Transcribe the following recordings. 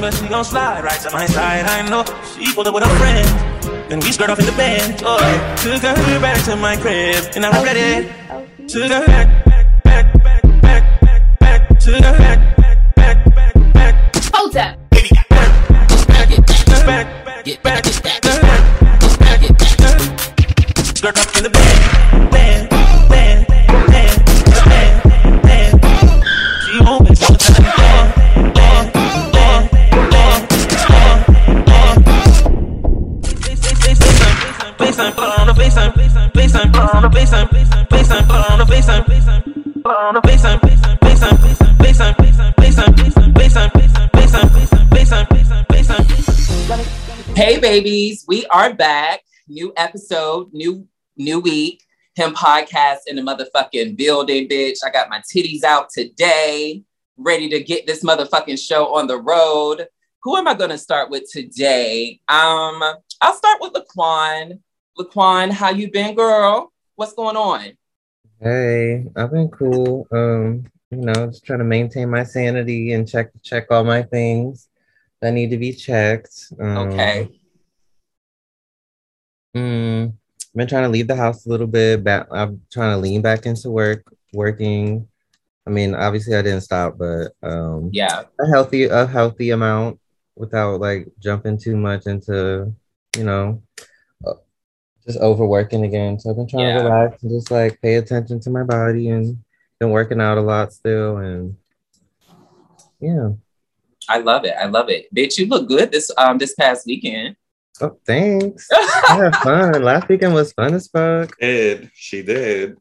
but she gon' slide right to my side. I know she pulled up with a friend. Then we skirt off in the band. Oh, took her back to my crib, and I regret it. Took her back, back, back, back, back, back, back. Took her back, back, back, back, back. Hold up. Back, back, back, back, back, back, babies, we are back. New episode, new new week. Him podcast in the motherfucking building, bitch. I got my titties out today, ready to get this motherfucking show on the road. Who am I gonna start with today? Um, I'll start with Laquan. Laquan, how you been, girl? What's going on? Hey, I've been cool. Um, you know, just trying to maintain my sanity and check check all my things that need to be checked. Um, Okay. Mm, been trying to leave the house a little bit. Back, I'm trying to lean back into work, working. I mean, obviously I didn't stop, but um, Yeah. a healthy a healthy amount without like jumping too much into, you know, uh, just overworking again. So I've been trying Yeah. to relax and just like pay attention to my body and been working out a lot still and yeah. I love it. I love it. Bitch, you look good this um this past weekend. Oh, thanks. I had fun. Last weekend was fun as fuck. Did she did?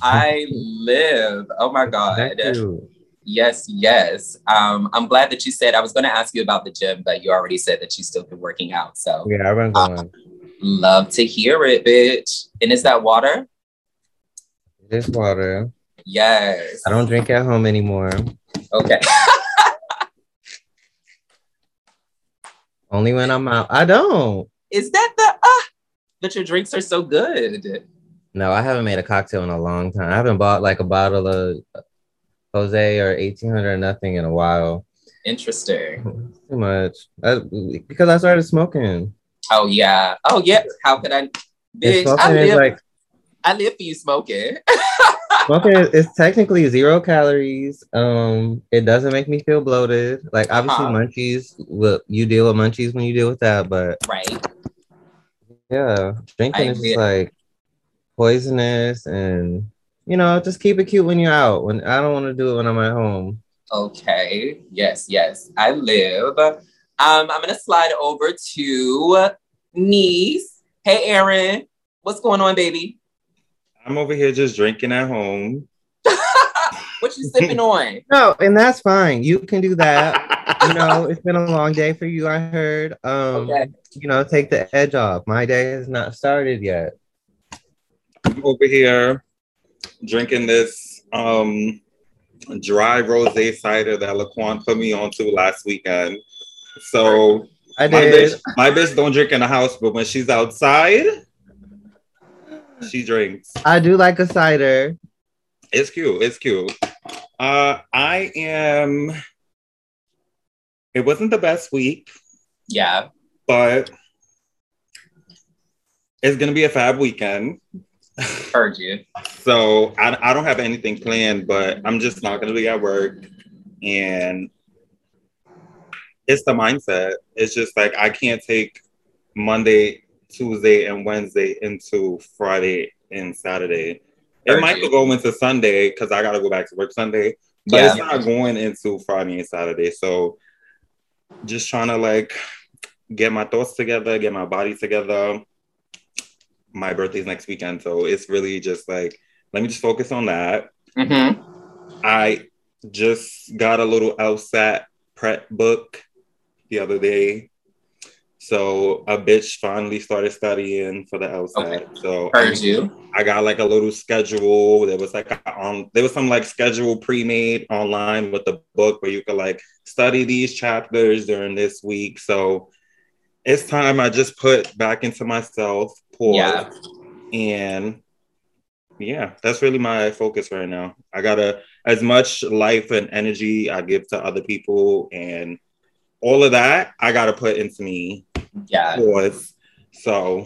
I live. Oh my God. Thank you. Yes, yes. Um, I'm glad that you said I was going to ask you about the gym, but you already said that you still been working out. So Yeah, I've been going. love to hear it, bitch. And is that water? This water. Yes. I don't drink at home anymore. Okay. Only when I'm out. I don't. is that the ah? But your drinks are so good. No, I haven't made a cocktail in a long time. I haven't bought like a bottle of Jose or 1800 or nothing in a while. Interesting. Too much. I, because I started smoking. Oh yeah. Oh yeah. How could I? Bitch, I live. like I live for you smoking. smoking is, technically zero calories. Um, it doesn't make me feel bloated. Like obviously Uh-huh. munchies, well, you deal with munchies when you deal with that, but right. yeah, drinking is just like poisonous and you know, just keep it cute when you're out. When I don't want to do it when I'm at home. Okay. Yes, yes. I live. Um, I'm gonna slide over to niece. Hey Aaron, what's going on, baby? I'm over here just drinking at home. What you sipping on? No, and that's fine. You can do that. you know, it's been a long day for you, I heard. Um, Okay. you know, take the edge off. My day has not started yet. I'm over here drinking this um dry rosé cider that Laquan put me onto last weekend. So I my did. bitch, my bitch don't drink in the house, but when she's outside, she drinks. I do like a cider. It's cute. It's cute. Uh, I am. It wasn't the best week, Yeah. but it's gonna be a fab weekend. Heard you. So I, I don't have anything planned, but I'm just not gonna be at work, and it's the mindset. It's just like I can't take Monday, Tuesday, and Wednesday into Friday and Saturday. It might go into Sunday because I gotta go back to work Sunday, but Yeah. it's not going into Friday and Saturday. So just trying to like get my thoughts together, get my body together. My birthday's next weekend, so it's really just like let me just focus on that. Mm-hmm. I just got a little LSAT prep book the other day. So a bitch finally started studying for the LSAT. So I, Heard you. I got like a little schedule. There was like a, um there was some like schedule pre-made online with the book where you could like study these chapters during this week. So it's time I just put back into myself, pause, Yeah. and yeah, that's really my focus right now. I gotta as much life and energy I give to other people and all of that I gotta put into me. Yeah. Pause. So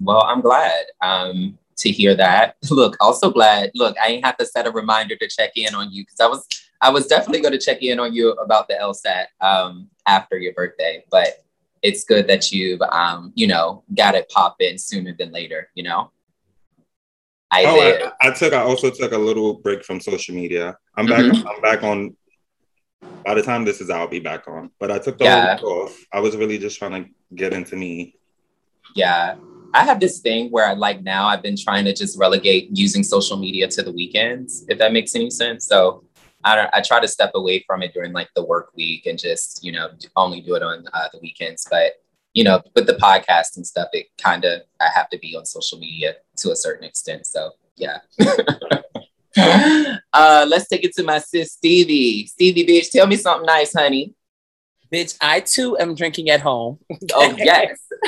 Well, I'm glad um, to hear that. Look, also glad. Look, I ain't have to set a reminder to check in on you because I was I was definitely going to check in on you about the LSAT um, after your birthday, but it's good that you've um, you know got it pop in sooner than later. You know. I oh, did. I, I took I also took a little break from social media. I'm back Mhm. I'm back on by the time this is out, I'll be back on. But I took the Yeah. whole off. I was really just trying to get into me. Yeah. I have this thing where I like now I've been trying to just relegate using social media to the weekends, if that makes any sense. So I don't, I try to step away from it during like the work week and just, you know, only do it on uh, the weekends. But, you know, with the podcast and stuff, it kind of, I have to be on social media to a certain extent. So yeah. uh, let's take it to my sis, Stevie. Stevie, bitch, tell me something nice, honey. Bitch, I too am drinking at home. Oh, yes.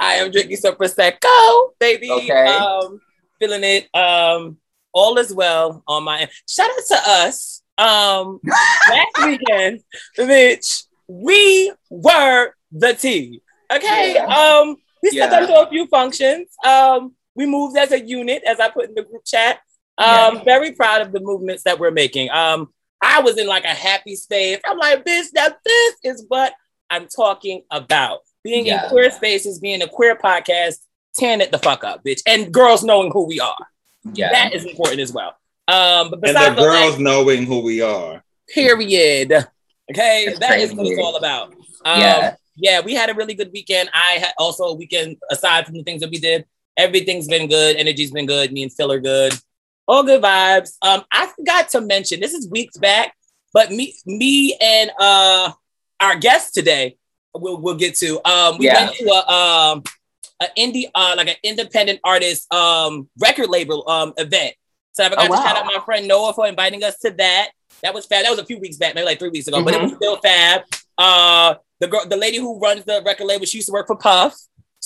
I am drinking some prosecco, baby. Okay. Um, feeling it. Um, all is well on my end. Shout out to us. Um, last weekend, bitch, we were the tea. Okay. Yeah. Um, we stepped Yeah. into a few functions. Um, we moved as a unit, as I put in the group chat. Um, Yeah. very proud of the movements that we're making. Um, I was in like a happy space. I'm like, bitch, now this is what I'm talking about. Being Yeah. in queer spaces, being a queer podcast, tearing it the fuck up, bitch. And girls knowing who we are. Yeah. That is important as well. Um, but And besides the all that, girls knowing who we are. period. Okay, That's that is what it's all about. Um, Yeah. yeah, we had a really good weekend. I had also a weekend aside from the things that we did. Everything's been good. Energy's been good. Me and Phil are good. All good vibes. Um, I forgot to mention this is weeks back, but me, me and uh our guest today, we'll we'll get to. Um, we Yeah. went to a um an indie uh like an independent artist um record label um event. So I forgot Oh, to shout out my friend Noah for inviting us to that. That was fab. That was a few weeks back, maybe like three weeks ago, but it Mhm. was still fab. Uh, the girl, the lady who runs the record label, she used to work for Puff.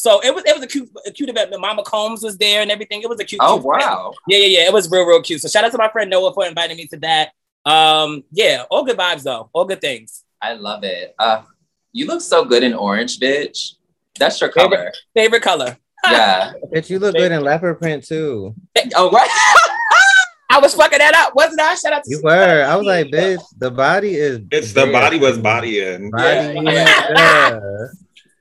So it was it was a cute a cute event. Mama Combs was there and everything. It was a cute. Oh, cute event. wow. Yeah, yeah, yeah. It was real, real cute. So shout out to my friend Noah for inviting me to that. Um, yeah, all good vibes though. All good things. I love it. Uh, you look so good in orange, bitch. That's your color. Favorite color. Yeah. Bitch, you look good in leopard print too. oh, right. I was fucking that up, wasn't I? Shout out to You were. I was like, bitch, the body is. It's the body was bodying. Body Yeah. is there.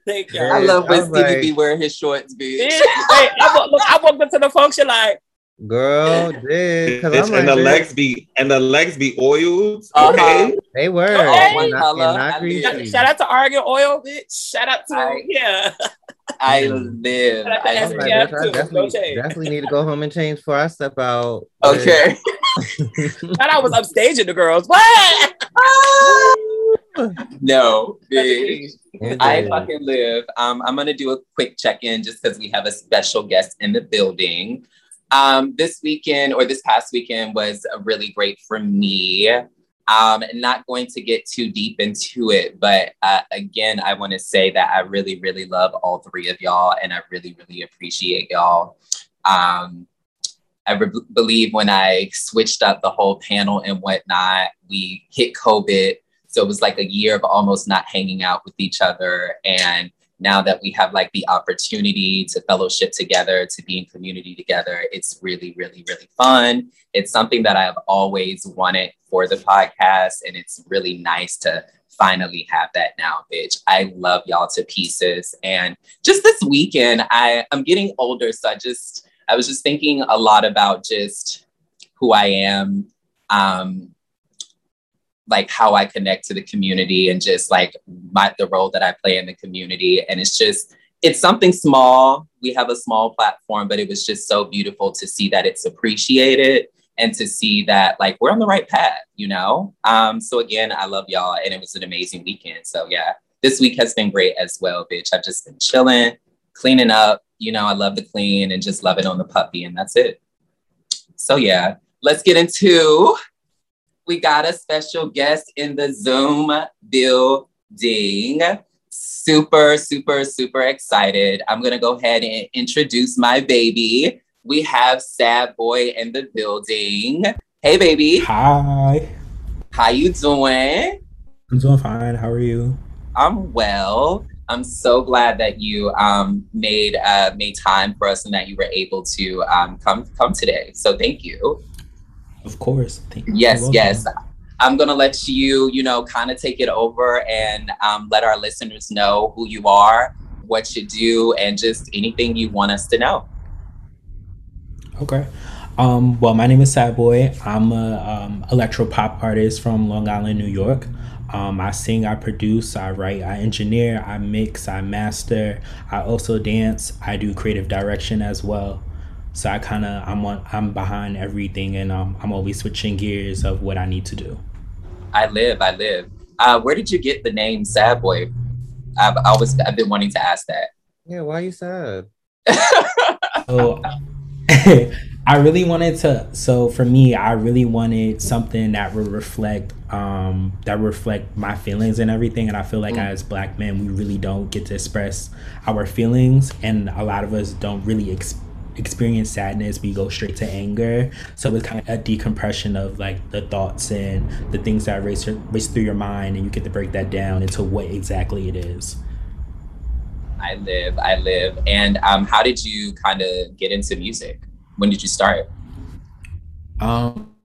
Thank you. Yeah. I love when was Stevie like- be wearing his shorts, bitch. Bitch, hey, I, walked, look, I walked into the function like, Girl, did. Cause I'm like, and the bitch, legs be and the legs be oiled. Uh-huh. Okay. they were. Oh, not, color. and not I shout out to Argan Oil, bitch. Shout out to I- yeah. I live. Shout out to I I like, Yeah, I definitely, definitely need to go home and change before I step out. Okay. Thought I was upstaging the girls. What? no, bitch. I fucking live. Um, I'm gonna do a quick check-in just because we have a special guest in the building. Um, this weekend or this past weekend was really great for me. Um, not going to get too deep into it, but uh, again, I want to say that I really, really love all three of y'all, and I really, really appreciate y'all. Um, I re- believe when I switched up the whole panel and whatnot, we hit COVID. So it was like a year of almost not hanging out with each other. And now that we have like the opportunity to fellowship together, to be in community together, it's really, really, really fun. It's something that I've always wanted for the podcast. And it's really nice to finally have that now, bitch. I love y'all to pieces. And just this weekend, I, I'm getting older. So I just, I was just thinking a lot about just who I am, um, like how I connect to the community and just like my the role that I play in the community. And it's just it's something small. We have a small platform, but it was just so beautiful to see that it's appreciated and to see that like we're on the right path, you know? Um, so again, I love y'all and it was an amazing weekend. So yeah, this week has been great as well, bitch. I've just been chilling, cleaning up. You know, I love to clean and just loving on the puppy, and that's it. So yeah, let's get into we got a special guest in the Zoom building. Super, super, super excited. I'm gonna go ahead and introduce my baby. We have Sad Boy in the building. Hey baby, Hi. how you doing? I'm doing fine. How are you? I'm well. I'm so glad that you um, made uh, made time for us and that you were able to um, come come today. So thank you. Of course. Thank you. Yes, yes. I'm gonna let you, you know, kind of take it over and um, let our listeners know who you are, what you do, and just anything you want us to know. Okay. Um, well, my name is Sad Boy. I'm a um, electro pop artist from Long Island, New York. Um, I sing, I produce, I write, I engineer, I mix, I master. I also dance. I do creative direction as well. So I kind of I'm on I'm behind everything, and um, I'm always switching gears of what I need to do. I live, I live. Uh, where did you get the name Sad Boy? I've always I've been wanting to ask that. Yeah, why you sad? So I really wanted to so for me I really wanted something that would reflect um that reflect my feelings and everything and I feel like Mm. as black men we really don't get to express our feelings and a lot of us don't really ex- experience sadness we go straight to anger so it's kind of a decompression of like the thoughts and the things that race, race through your mind and you get to break that down into what exactly it is I live, I live. And um, how did you kind of get into music? When did you start? Um,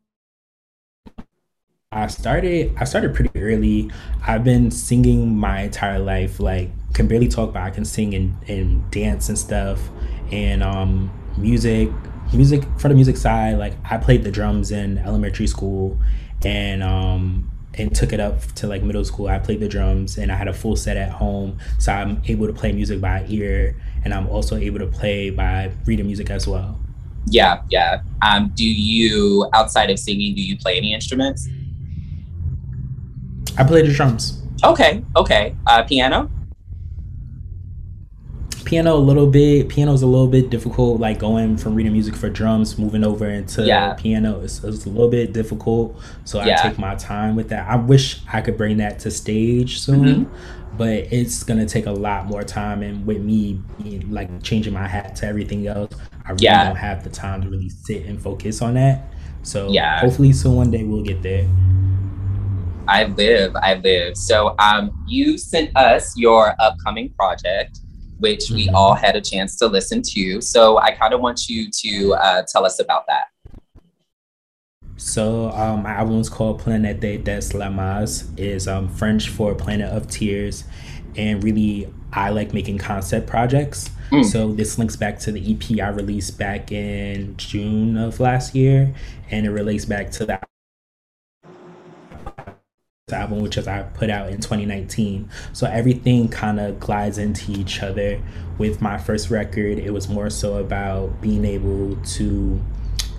I started. I started pretty early. I've been singing my entire life. Like, can barely talk, but I can sing and, and dance and stuff. And um, music, music for the music side. Like, I played the drums in elementary school, and um, and took it up to like middle school. I played the drums, and I had a full set at home, so I'm able to play music by ear, and I'm also able to play by reading music as well. Yeah, yeah. Um, do you, outside of singing, do you play any instruments? I play the drums. Okay, okay. Uh, piano? Piano a little bit piano's a little bit difficult like going from reading music for drums moving over into Yeah. piano it's, is a little bit difficult so Yeah. i take my time with that i wish i could bring that to stage soon Mm-hmm. but it's gonna take a lot more time and with me being, like changing my hat to everything else i really Yeah. don't have the time to really sit and focus on that so Yeah. hopefully soon one day we'll get there I live, I live. So um, you sent us your upcoming project, which we Mhm. all had a chance to listen to. So I kind of want you to uh, tell us about that. So um, my album is called Planete des Larmes, is um, French for Planet of Tears, and really I like making concept projects. Mm. So this links back to the EP I released back in June of last year, and it relates back to the album which is I put out in 2019. So everything kind of glides into each other. With my first record, it was more so about being able to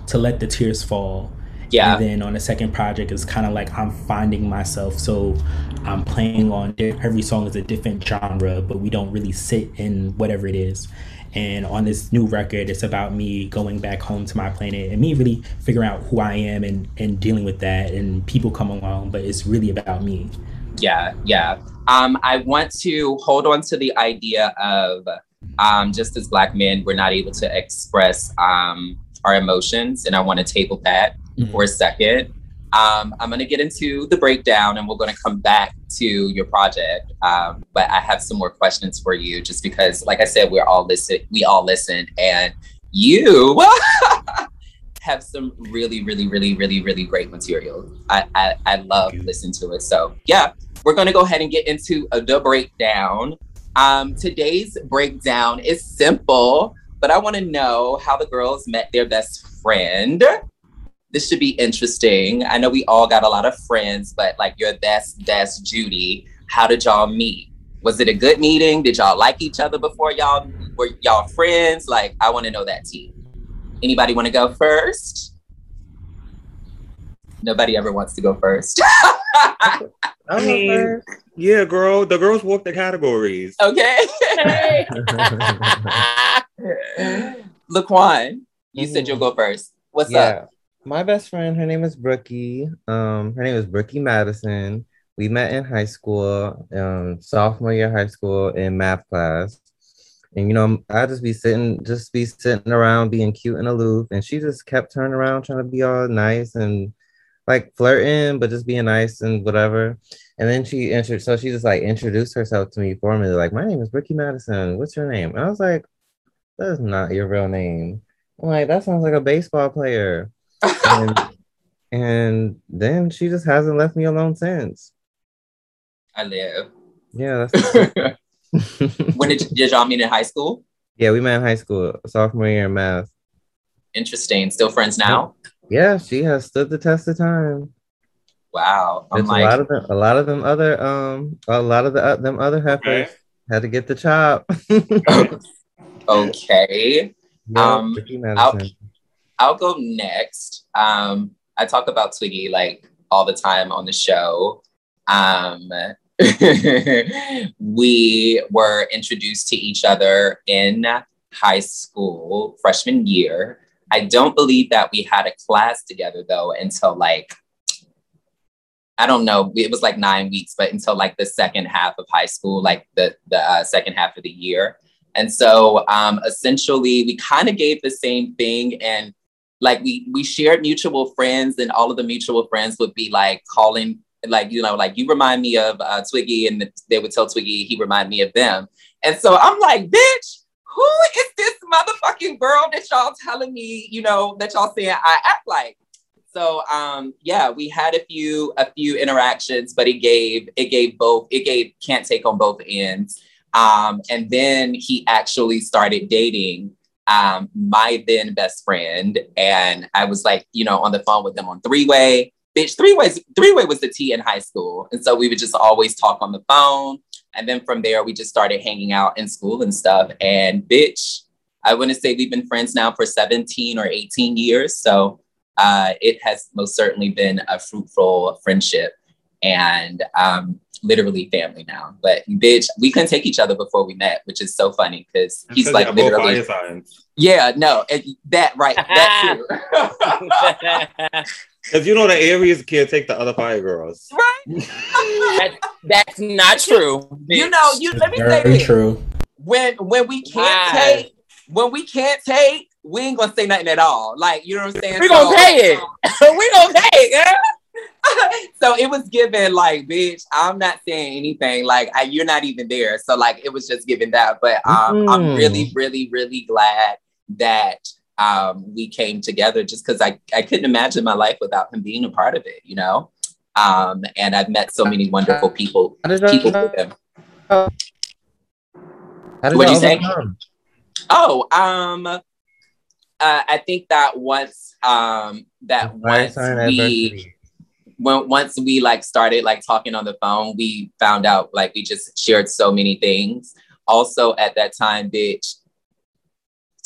to let the tears fall Yeah, and then on the second project, it's kind of like I'm finding myself. So I'm playing on every song is a different genre, but we don't really sit in whatever it is. And on this new record, it's about me going back home to my planet and me really figuring out who I am and, and dealing with that. And people come along, but it's really about me. yeah, yeah. Um, I want to hold on to the idea of um, just as Black men, we're not able to express um, our emotions, and I want to table that for a second. Um, I'm going to get into the breakdown and we're going to come back to your project. Um, but I have some more questions for you just because, like I said, we're all listen, we all listened, and you have some really, really, really, really, really great material. I, I, I love listening to it. So, yeah, we're going to go ahead and get into uh, the breakdown. Um, today's breakdown is simple, but I want to know how the girls met their best friend this should be interesting. I know we all got a lot of friends, but like your best, best Judy, how did y'all meet? Was it a good meeting? Did y'all like each other before y'all were y'all friends? Like, I want to know that tea. Anybody want to go first? Nobody ever wants to go first. I I mean, yeah, girl. The girls walk the categories. okay. Laquan, you said you'll go first. What's yeah. up? My best friend, her name is Brookie. Um, her name is Brookie Madison. We met in high school, um, sophomore year high school in math class. And you know, I just be sitting, just be sitting around being cute and aloof. And she just kept turning around trying to be all nice and like flirting, but just being nice and whatever. And then she entered, so she just like introduced herself to me formally, like, my name is Ricky Madison. What's your name? And I was like, that's not your real name. I'm like, that sounds like a baseball player. And, and then she just hasn't left me alone since. I live. Yeah, that's when did, did y'all meet in high school? yeah, we met in high school, sophomore year in math. Interesting. Still friends now? Yeah, she has stood the test of time. Wow. I'm like, a lot of them, a lot of them other um a lot of the uh, them other heifers Okay. had to get the chop. okay. Yeah, Um, I'll- go next. Um, I talk about Twiggy like all the time on the show. Um, we were introduced to each other in high school, freshman year. I don't believe that we had a class together though until like, I don't know, it was like nine weeks, but until like the second half of high school, like the, the uh, second half of the year. And so um, essentially, we kind of gave the same thing. And like we we shared mutual friends, and all of the mutual friends would be like calling, like you know, like you remind me of uh, Twiggy, and they would tell Twiggy he remind me of them. And so I'm like, bitch, who is this motherfucking girl that y'all telling me, you know, that y'all saying I act like? So um, yeah, we had a few a few interactions, but it gave it gave both it gave can't take on both ends. Um, and then he actually started dating um, my then best friend. And I was like, you know, on the phone with them on three way. Bitch, three ways, three way was the T in high school. And so we would just always talk on the phone. And then from there, we just started hanging out in school and stuff. And bitch, I wouldn't say we've been friends now for 17 or 18 years. So uh, it has most certainly been a fruitful friendship and um, literally family now. But bitch, we couldn't take each other before we met, which is so funny because he's Because like literally, yeah, no, and that right, that too. Because you know the Aries can't take the other fire girls. right? That's not true. you know, you let me say Very this. true. When when we can't Why? take, when we can't take, we ain't gonna say nothing at all. Like, you know what I'm saying? We gonna So- pay it. we gonna pay it, girl. so it was given like, bitch, I'm not saying anything. Like, I, you're not even there. So like, it was just given that. But um, I'm Mhm. really, really, really glad that um, we came together. Just because I I couldn't imagine my life without him being a part of it. You know. Um, and I've met so many wonderful people How did y'all- people with him. What'd y'all say? Oh, um, uh, I think that once um that once we. When once we like started like talking on the phone, we found out like we just shared so many things. Also at that time, bitch,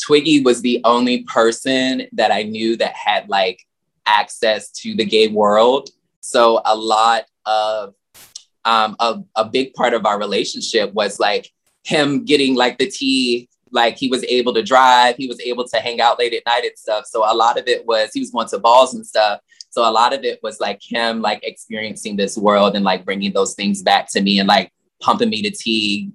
Twiggy was the only person that I knew that had like access to the gay world. So a lot of um a, a big part of our relationship was like him getting like the tea like he was able to drive he was able to hang out late at night and stuff so a lot of it was he was going to balls and stuff so a lot of it was like him like experiencing this world and like bringing those things back to me and like pumping me to tea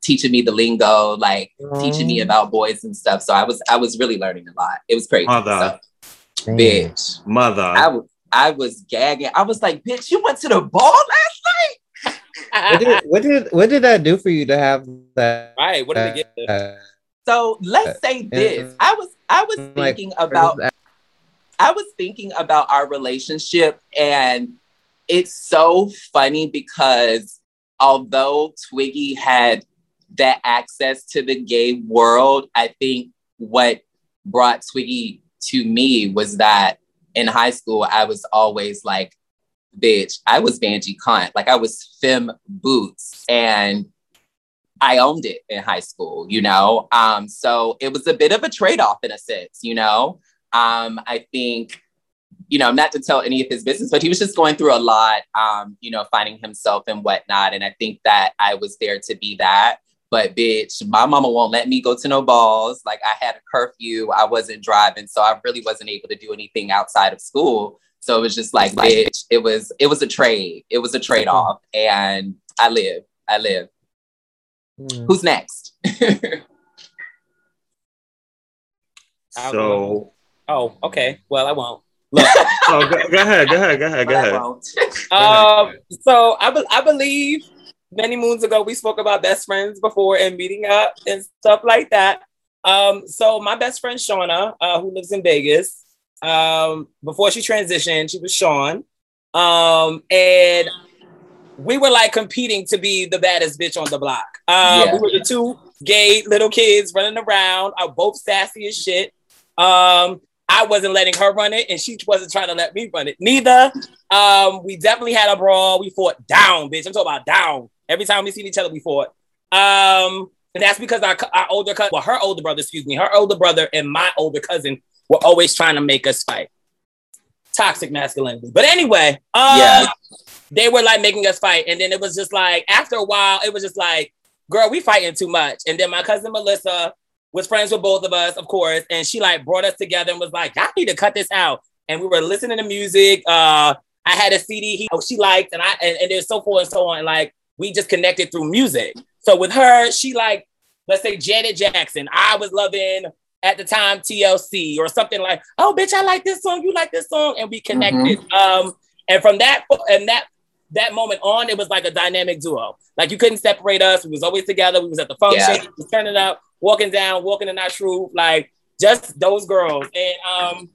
teaching me the lingo like teaching me oh. about boys and stuff so i was i was really learning a lot it was crazy Mother. so, mm. bitch Mother. I was I was gagging. I was like, bitch, you went to the ball last night? What did, what did what did that do for you to have that? right. What did they uh, get? uh, So let's uh, say this. I was I was like, thinking about I was thinking about our relationship, and it's so funny because although Twiggy had that access to the gay world, I think what brought Twiggy to me was that in high school, I was always like, bitch, I was Vanjie cunt. Like I was femme boots. And I owned it in high school, you know? Um, so it was a bit of a trade-off in a sense, you know? Um, I think, you know, not to tell any of his business, but he was just going through a lot, um, you know, finding himself and whatnot. And I think that I was there to be that. But bitch, my mama won't let me go to no balls. Like I had a curfew, I wasn't driving, so I really wasn't able to do anything outside of school. So it was just like, bitch, it was it was a trade. It was a trade-off. And I live. I live. hmm. Who's next? So Oh, okay. Well, I won't. Look, Oh, go, go ahead, go ahead, go ahead, go I ahead. won't. um, so I, be- I believe many moons ago we spoke about best friends before and meeting up and stuff like that. Um, so my best friend Shauna, uh, who lives in Vegas, um, before she transitioned, she was Sean, um, and we were like competing to be the baddest bitch on the block. Um, Yeah. We were the two gay little kids running around, are both sassy as shit. Um, I wasn't letting her run it, and she wasn't trying to let me run it. Neither. Um, we definitely had a brawl. We fought down, bitch. I'm talking about down. Every time we seen each other, we fought. Um, and that's because our, our older cousin, well, her older brother, excuse me, her older brother and my older cousin were always trying to make us fight. Toxic masculinity. But anyway, um, Yeah. they were like making us fight. And then it was just like, after a while, it was just like, girl, we fighting too much. And then my cousin Melissa was friends with both of us, of course. And she like brought us together and was like, y'all need to cut this out. And we were listening to music. Uh, I had a CD he, she liked, and I and, and there's so forth and so on. And like we just connected through music. So with her, she like, let's say Janet Jackson. I was loving at the time TLC or something like, oh bitch, I like this song, you like this song, and we connected. Um, and from that and that that moment on, it was like a dynamic duo. Like you couldn't separate us. We was always together. We was at the function, Yeah. we was turning up, walking down, walking in our truth, like just those girls. And um,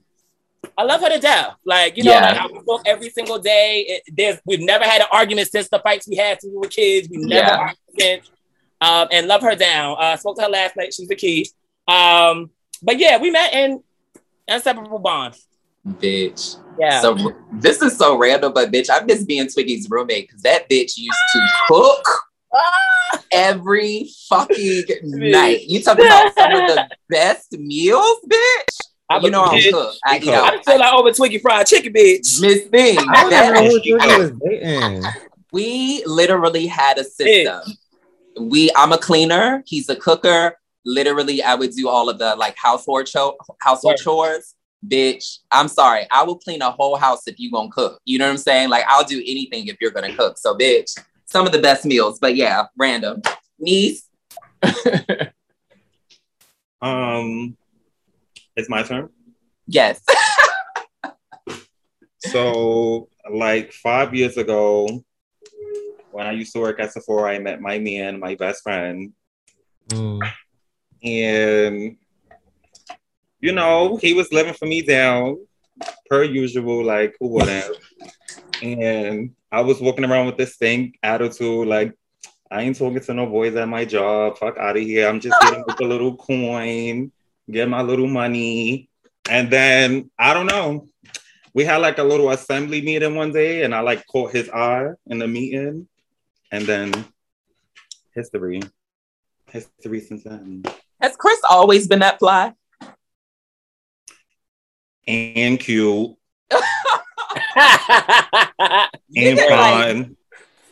I love her to death. Like you know, Yeah. like we talk every single day. It, there's we've never had an argument since the fights we had since we were kids. We never Yeah. argued since. Um, and love her down. Uh, spoke to her last night. She's the key. Um, but yeah, we met in inseparable bonds. bitch. Yeah. So this is so random, but bitch, I miss being Twiggy's roommate because that bitch used to cook! every fucking night. You talking about some of the best meals, bitch? I you know I bitch, don't cook. I eat cook. I feel like over Twiggy fried chicken, bitch. Miss Thing. I don't know who you was we literally had a system. We, I'm a cleaner. He's a cooker. Literally, I would do all of the like household cho- household Right. chores. Bitch, I'm sorry. I will clean a whole house if you gonna cook. You know what I'm saying? Like I'll do anything if you're gonna cook. So, bitch, some of the best meals. But yeah, random. Niece. Um, it's my turn. Yes. So, like five years ago, when I used to work at Sephora, I met my man, my best friend, Mm. and you know, he was living for me down, per usual, like who wouldn't. And I was walking around with this thing attitude, like I ain't talking to no boys at my job. Fuck out of here. I'm just getting a little coin, get my little money. And then I don't know. We had like a little assembly meeting one day, and I like caught his eye in the meeting, and then history, history since then. Has Chris always been that fly? And cute and Nigga, like, fun.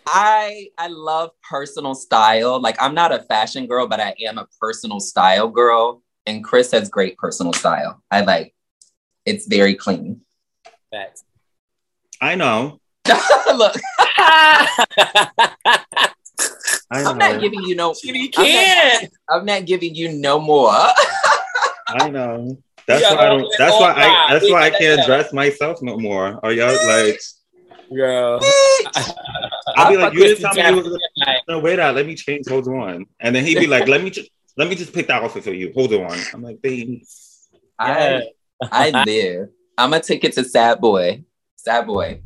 I I love personal style. Like I'm not a fashion girl, but I am a personal style girl. And Chris has great personal style. I like it's very clean. Facts. I know. Look, I I'm not giving you no you can. I'm not giving you no more. I know. That's Yeah, why I don't, that's why I that's why I can can't dress myself no more. Are y'all like Girl. I'll be I like, you with didn't tell me you was no wait out, let me change, hold on. And then he'd be like, let me just let me just pick the outfit for you. Hold on. I'm like, babe. I I live. I'm a ticket to sad boy. Sad boy.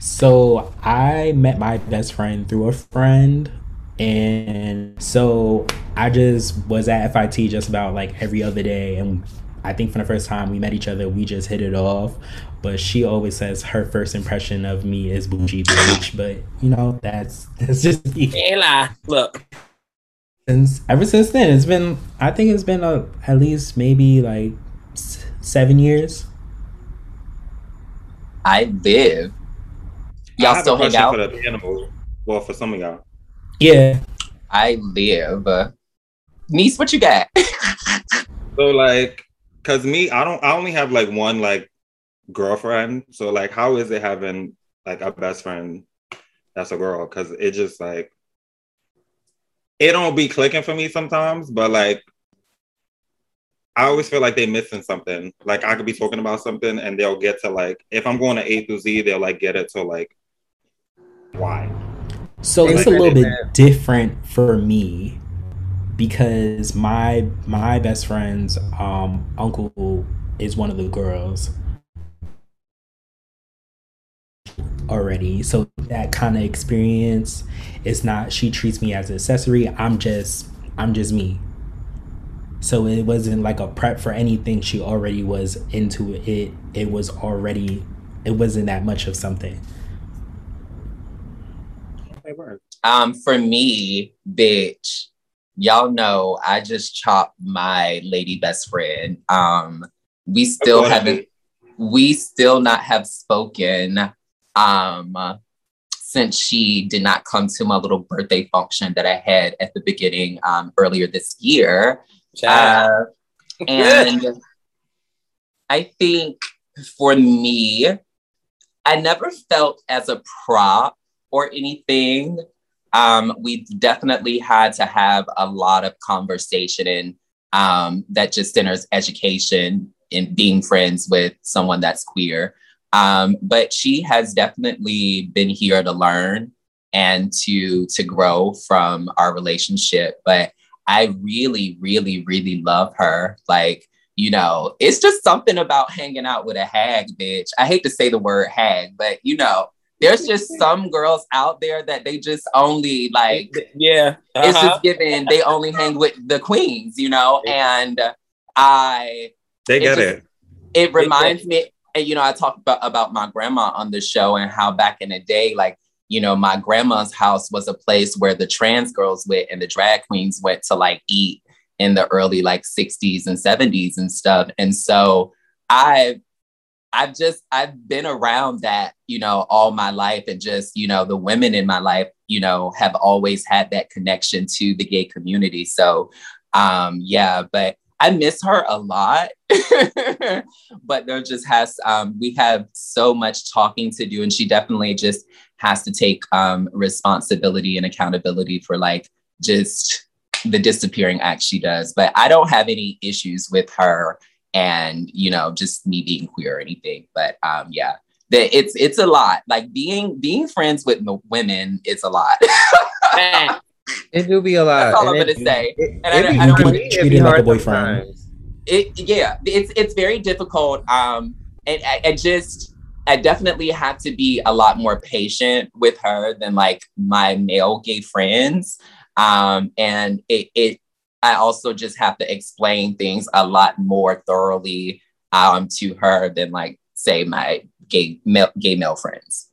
So I met my best friend through a friend. And so I just was at FIT just about like every other day. And I think from the first time we met each other, we just hit it off. But she always says her first impression of me is bougie bitch. But you know, that's that's just me. Ain't lie. Look. since ever since then. It's been I think it's been a, at least maybe like s- seven years. I live. I Y'all have still a hang question out? for the panel. Well, for some of y'all. Yeah. I live. Uh, Niece, what you got? So like, cause me, I don't I only have like one like girlfriend. So like how is it having like a best friend that's a girl? Cause it just like it don't be clicking for me sometimes, but like I always feel like they're missing something. Like I could be talking about something and they'll get to like if I'm going to A through Z, they'll like get it to like why. So They it's a little bit different for me because my my best friend's um uncle is one of the girls already. So that kind of experience is not she treats me as an accessory. I'm just I'm just me. So it wasn't like a prep for anything. She already was into it. It, was already it wasn't that much of something. Um, for me, bitch, y'all know I just chopped my lady best friend. Um, we still That's what I haven't, we still not have spoken. Um, since she did not come to my little birthday function that I had at the beginning um, earlier this year. Uh, and I think for me, I never felt as a prop or anything. Um, we definitely had to have a lot of conversation and um, that just centers education in being friends with someone that's queer. Um, but she has definitely been here to learn and to to grow from our relationship. But I really, really, really love her. Like, you know, it's just something about hanging out with a hag, bitch. I hate to say the word hag, but you know, there's just some girls out there that they just only like yeah. it's uh-huh. just given they only hang with the queens, you know, and I They It get just- it. it reminds me and you know i talked about about my grandma on the show and how back in the day like you know my grandma's house was a place where the trans girls went and the drag queens went to like eat in the early like 60s and 70s and stuff and so i i've just i've been around that you know all my life and just you know the women in my life you know have always had that connection to the gay community. So um yeah but i miss her a lot but there just has um, we have so much talking to do and she definitely just has to take um, responsibility and accountability for like just the disappearing act she does. But i don't have any issues with her and you know just me being queer or anything but um yeah the, it's it's a lot like being being friends with m- women is a lot It do be a lot. That's all I'm it- gonna say. It, And I it don't- be- I don't want to treat be it like a boyfriend. sometimes. it yeah it's it's very difficult um and I, I just i definitely have to be a lot more patient with her than like my male gay friends um and it it i also just have to explain things a lot more thoroughly um to her than like say my gay male gay male friends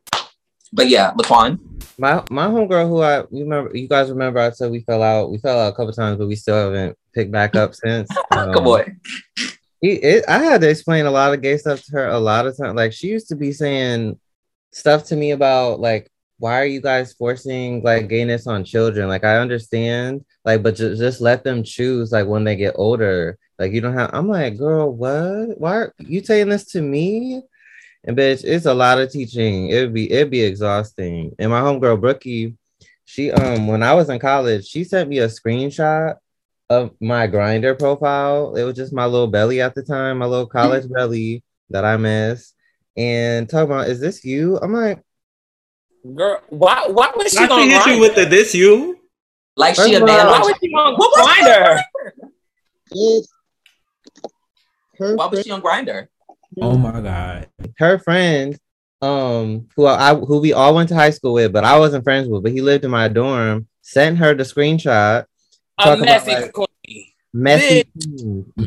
but yeah laquan My my homegirl who I you remember you guys remember I said we fell out. We fell out a couple times, but we still haven't picked back up since. good Um, boy He, it, I had to explain a lot of gay stuff to her a lot of times. Like she used to be saying stuff to me about like, why are you guys forcing like gayness on children? Like I understand, like, but just, just let them choose like when they get older. Like you don't have. I'm like, girl, what? Why are you saying this to me? And bitch, it's a lot of teaching. It'd be it'd be exhausting. And my homegirl Brookie, she um when I was in college, she sent me a screenshot of my Grindr profile. It was just my little belly at the time, my little college belly that I miss. And talking about, is this you? I'm like, girl, why why was she Not gonna hit you with the this you. like First she a of man Why on was she gonna What was grind her? her, why was she on Grindr Oh my god. her friend, um, who I who we all went to high school with, but I wasn't friends with, but he lived in my dorm, sent her the screenshot. A Talk about, like, queen. Messy,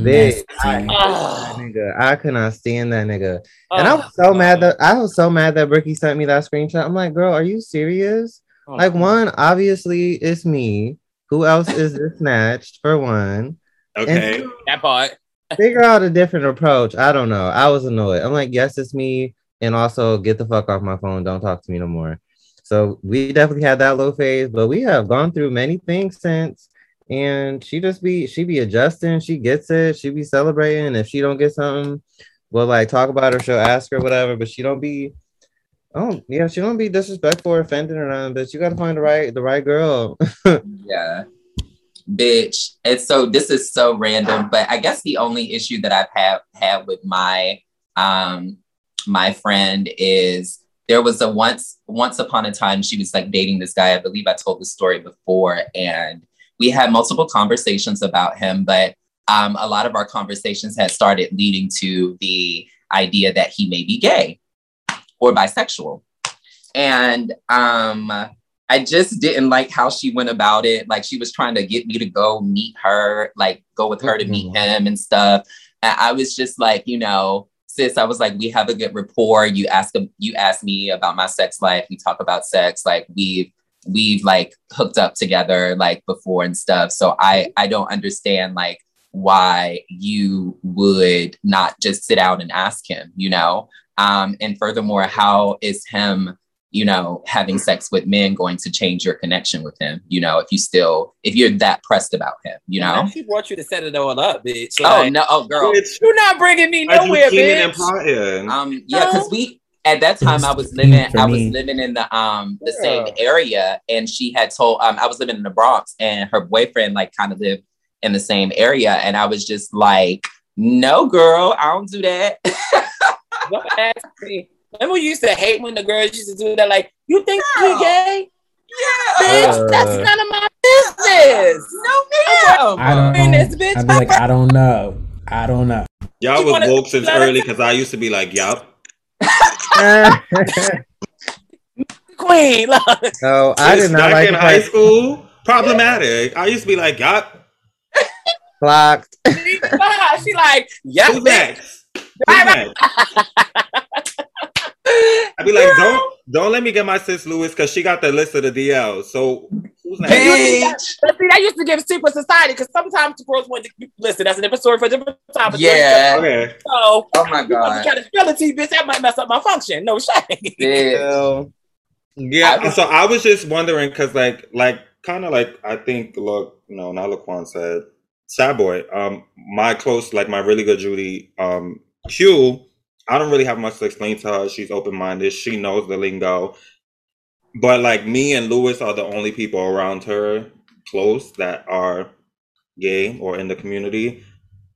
big. I, nigga, I could not stand that nigga. Ah. And I Oh, was so mad that I was so mad that Ricky sent me that screenshot. I'm like, girl, are you serious? oh, Like, one, obviously it's me. Who else is this snatched for one? Okay. Two, that part. figure out a different approach. I don't know. I was annoyed. I'm like, yes, it's me. And also get the fuck off my phone. Don't talk to me no more. So we definitely had that low phase, but we have gone through many things since. And she just be she be adjusting, she gets it, she be celebrating. If she don't get something, we'll like talk about her, she'll ask her, whatever, but she don't be oh yeah, she don't be disrespectful or offended or nothing, but you gotta find the right the right girl. Yeah. bitch. And so this is so random, but I guess the only issue that I've had had with my um my friend is there was a once once upon a time she was like dating this guy. I believe I told the story before, and we had multiple conversations about him, but um, a lot of our conversations had started leading to the idea that he may be gay or bisexual. And um, I just didn't like how she went about it. Like she was trying to get me to go meet her, like go with her to meet Mhm. him and stuff. And I was just like, you know, sis, I was like, we have a good rapport. You ask you ask me about my sex life. We talk about sex. Like we've we've like hooked up together like before and stuff. So I I don't understand like why you would not just sit down and ask him, you know? Um, and furthermore, how is him, you know, having sex with men going to change your connection with him? You know, if you still, if you're that pressed about him, you know? She brought you to set it all up, bitch. Oh no, oh girl. Bitch, You're not bringing me are you nowhere, scheming and bitch. plotting? Um, yeah, because No. we at that time I was living I was living in the um the Yeah. same area and she had told um I was living in the Bronx and her boyfriend like kind of lived in the same area and I was just like, no girl, I don't do that. Don't ask me. Remember, we used to hate when the girls used to do that. Like, you think Girl. you gay? yeah. Bitch, that's Uh. none of my business. No ma'am. I don't. this bitch. I'd be like, I don't know. I don't know. Y'all You was woke since early because I used to be like, yup. Queen. Look. no, I did not like in high fact- school. Problematic. I used to be like, yup. blocked. she like, yeah, Who's next? Who's next? I'd be like, don't don't let me get my sis Lewis because she got the list of the DL. So who's next? Bitch. But see, that used to give secret society because sometimes the girls want to listen. That's a different story for a different time. but Yeah. Okay. So, Oh my you want god. to kind of ability, bitch, that might mess up my function. No shame. Yeah. Yeah, I so I was just wondering because, like, like kind of like I think, look, no, not Laquan said, Sad Boy, um, my close, like my really good Judy, um, Q, I don't really have much to explain to her. She's open minded. She knows the lingo, but like me and Lewis are the only people around her close that are gay or in the community.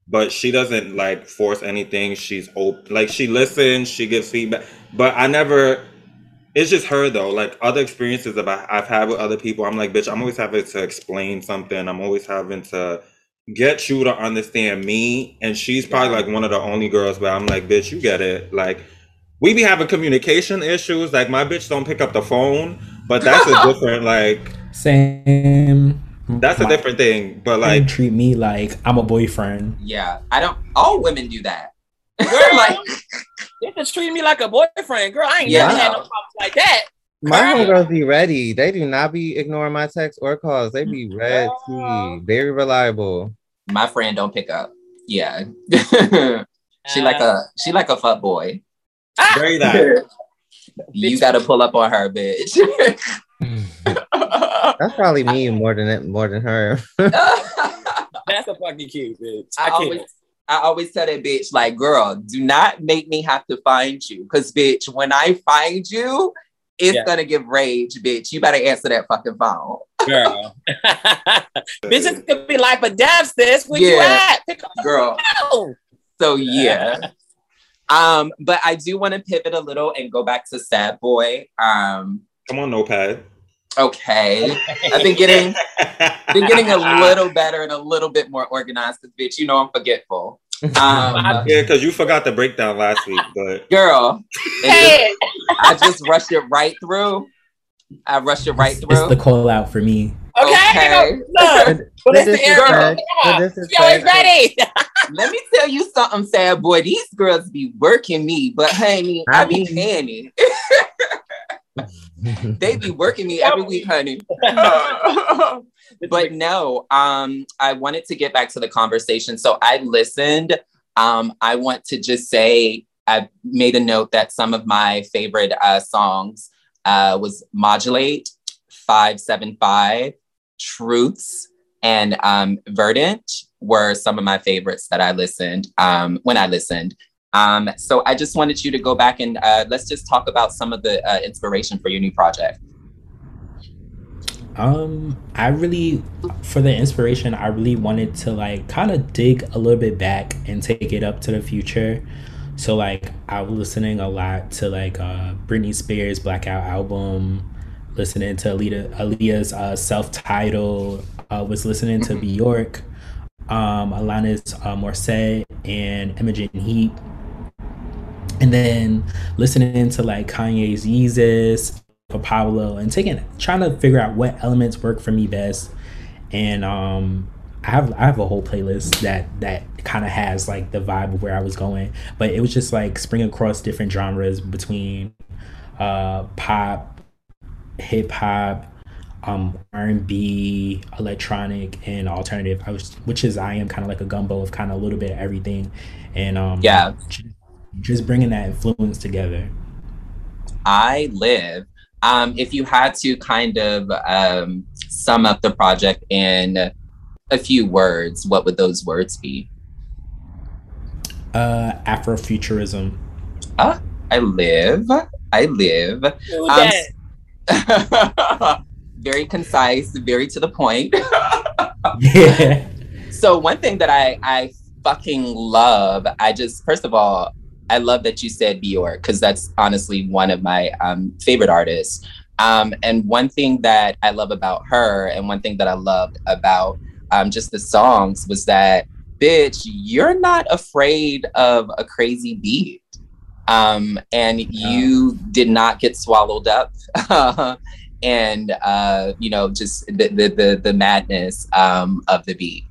But she doesn't like force anything. She's open, like she listens, she gives feedback. But I never it's just her though. Like other experiences that I've had with other people, I'm like, bitch, I'm always having to explain something. I'm always having to get you to understand me. And she's probably like one of the only girls where I'm like, bitch, you get it. Like we be having communication issues. Like my bitch don't pick up the phone, but that's a different like Same. that's a My- different thing. But Like like treat me like I'm a boyfriend. Yeah. I don't all women do that. Girl, like they just treat me like a boyfriend. Girl, I ain't Yeah. never had no problems like that. my Girl. homegirls be ready. They do not be ignoring my texts or calls. They be ready. Girl. Very reliable. My friend don't pick up. Yeah. she like uh, a she like a fuck boy. Ah! very that. You gotta pull up on her, bitch. That's probably me more than it, more than her. That's a fucking cute, bitch. I, I can't. always I always tell that bitch, like, girl, do not make me have to find you. Cause bitch, when I find you, it's Yeah. gonna give rage, bitch. You better answer that fucking phone. girl. Bitches could be life or death, sis. Where you at? Pick up Girl. phone. So yeah. um, but I do want to pivot a little and go back to Sad Boy. Um, Come on, notepad. okay. I've been getting been getting a little better and a little bit more organized because bitch, you know I'm forgetful. Um, Yeah, because you forgot the breakdown last week, but girl, and just- I just rushed it right through. I rushed it right through. It's the call out for me. okay. Okay. Look, But but the it's the era. disrespect, the She ready. Let me tell you something, sad boy. These girls be working me, but honey, I be I handy. They be working me every week, honey. but no, um, I wanted to get back to the conversation. So I listened. Um, I want to just say I made a note that some of my favorite uh, songs uh, was Modulate, 575, Truths, and um, Verdant were some of my favorites that I listened um, when I listened. Um, so I just wanted you to go back and uh, let's just talk about some of the uh, inspiration for your new project. Um, I really, for the inspiration, I really wanted to like kind of dig a little bit back and take it up to the future. So like I was listening a lot to like uh Britney Spears Blackout album, listening to Alita Aaliyah's uh, self-titled, uh, was listening to Bjork, um, Alanis uh, Morissette, and Imogen Heap, and then listening to like Kanye's Yeezus, for Pablo, and taking trying to figure out what elements work for me best, and um, I have I have a whole playlist that that kind of has like the vibe of where I was going, but it was just like spring across different genres between uh, pop, hip hop, um, R and B, electronic, and alternative. I was, which is I am kind of like a gumbo of kind of a little bit of everything, and um, Yeah. Just, just bringing that influence together. I live. Um, if you had to kind of um, sum up the project in a few words, what would those words be? Uh, Afrofuturism. I live. I live. Do Um, very concise, very to the point. Yeah. So one thing that I I fucking love, I just first of all, I love that you said Bjork because that's honestly one of my um, favorite artists. Um, and one thing that I love about her, and one thing that I loved about um, just the songs was that, bitch, you're not afraid of a crazy beat. Um, and you did not get swallowed up. and uh, you know, just the the the, the madness um, of the beat.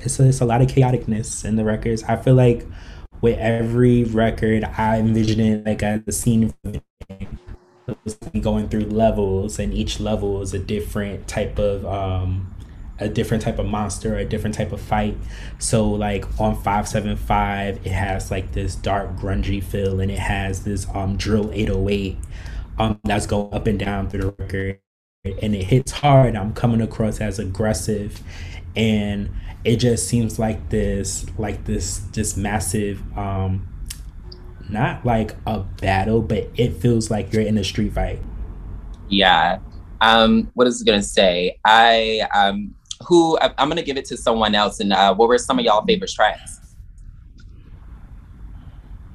it's a, it's a lot of chaoticness in the records. I feel like with every record, I envision it like as a scene going through levels, and each level is a different type of um, a different type of monster, a different type of fight. So like on five seven five, it has like this dark grungy feel, and it has this um drill eight oh eight um that's going up and down through the record, and it hits hard. I'm coming across as aggressive, and it just seems like this like this just massive um not like a battle but it feels like you're in a street fight Yeah. Um, what is it gonna say? I um who I, I'm gonna give it to someone else. And uh, what were some of y'all favorite tracks?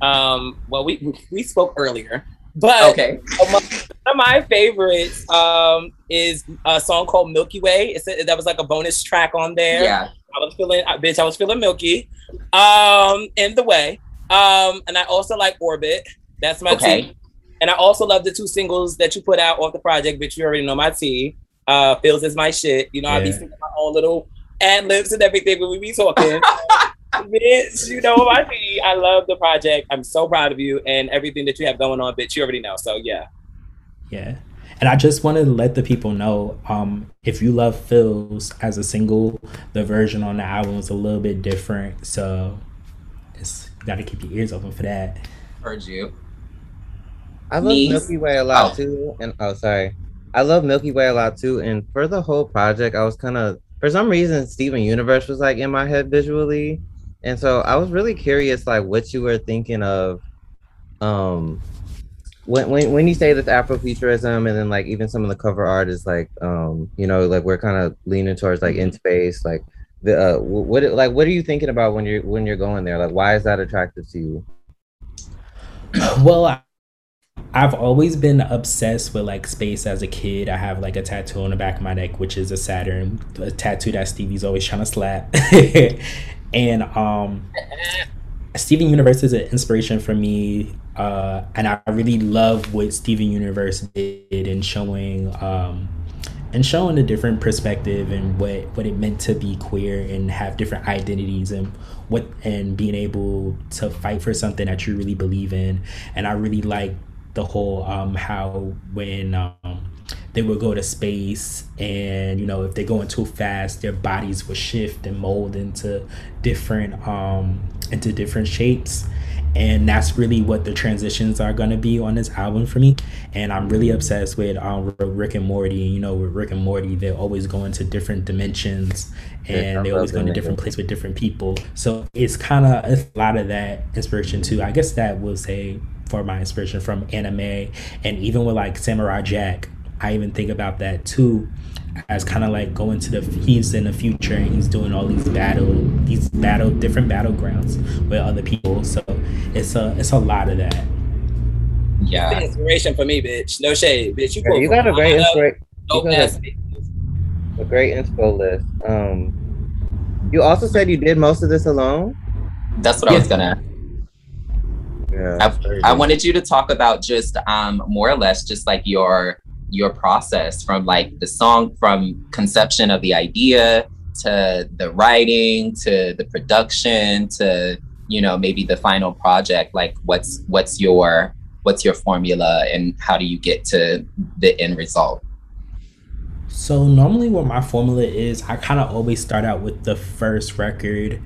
Um, well, we we spoke earlier, but Okay. one of my favorites um, is a song called Milky Way. It's a, that was like a bonus track on there. Yeah. I was feeling, bitch, I was feeling milky. Um, in the way. Um, and I also like Orbit. That's my Okay. tea. And I also love the two singles that you put out off the project, bitch. You already know my tea. Uh, Feels is my shit. You know, I be Yeah. singing my own little ad libs and everything when we be talking. bitch, you know my tea. I love the project. I'm so proud of you and everything that you have going on, bitch. You already know. So yeah. yeah and i just wanted to let the people know um if you love Feels as a single the version on the album is a little bit different so it's you gotta keep your ears open for that Heard you. I love Knees. Milky Way a lot Oh. too. And oh, sorry. I love Milky Way a lot too. And for the whole project, I was kind of, for some reason, Steven Universe was like in my head visually. And so I was really curious, like, what you were thinking of. Um, when, when, when you say this Afrofuturism and then like even some of the cover art is like um you know like we're kind of leaning towards like in space like the uh wh- what like what are you thinking about when you're when you're going there? Like why is that attractive to you? Well I, i've always been obsessed with like space as a kid. I have like a tattoo on the back of my neck which is a saturn a tattoo that stevie's always trying to slap. And um steven universe is an inspiration for me uh and i really love what steven universe did in showing um and showing a different perspective and what what it meant to be queer and have different identities and what and being able to fight for something that you really believe in. And i really like the whole um how when um they would go to space and you know if they're going too fast their bodies would shift and mold into different um into different shapes. And that's really what the transitions are going to be on this album for me. And i'm really obsessed with um rick and morty. You know with rick and morty they always go into different dimensions and I they always go into different places with different people. So it's kind of a lot of that inspiration too. I guess that was say for my inspiration from anime and even with like samurai jack I even think about that too as kind of like going to the he's in the future and he's doing all these battle these battle different battlegrounds with other people so it's a it's a lot of that Yeah. inspiration for me, bitch. No shade, bitch. You, Yeah, you got a great lot inspiration. you got a- a great inspo list. Um, you also said you did most of this alone. That's what I was gonna Yeah, I, I wanted you to talk about just um more or less just like your your process from like the song from conception of the idea to the writing to the production to you know maybe the final project like what's what's your what's your formula and how do you get to the end result So normally what my formula is, I kind of always start out with the first record.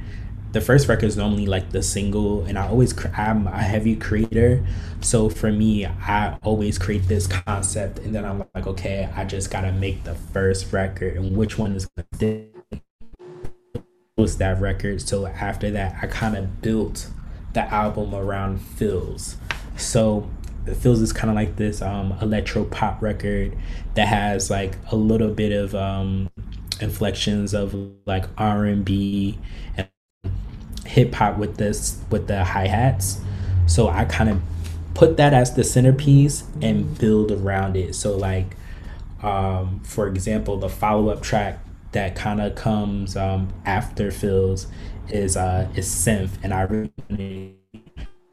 The first record is normally like the single, and I always I'm a heavy creator. So for me, I always create this concept, and then I'm like, okay, I just gotta make the first record, and which one is gonna was that record. So after that, I kind of built the album around Feels. So Feels is kind of like this um, electro pop record that has like a little bit of um, inflections of like R and B and hip hop with this with the hi hats. So I kind of put that as the centerpiece and build around it. So like um, for example, the follow up track that kind of comes um, after Feels is uh, is synth, and I really you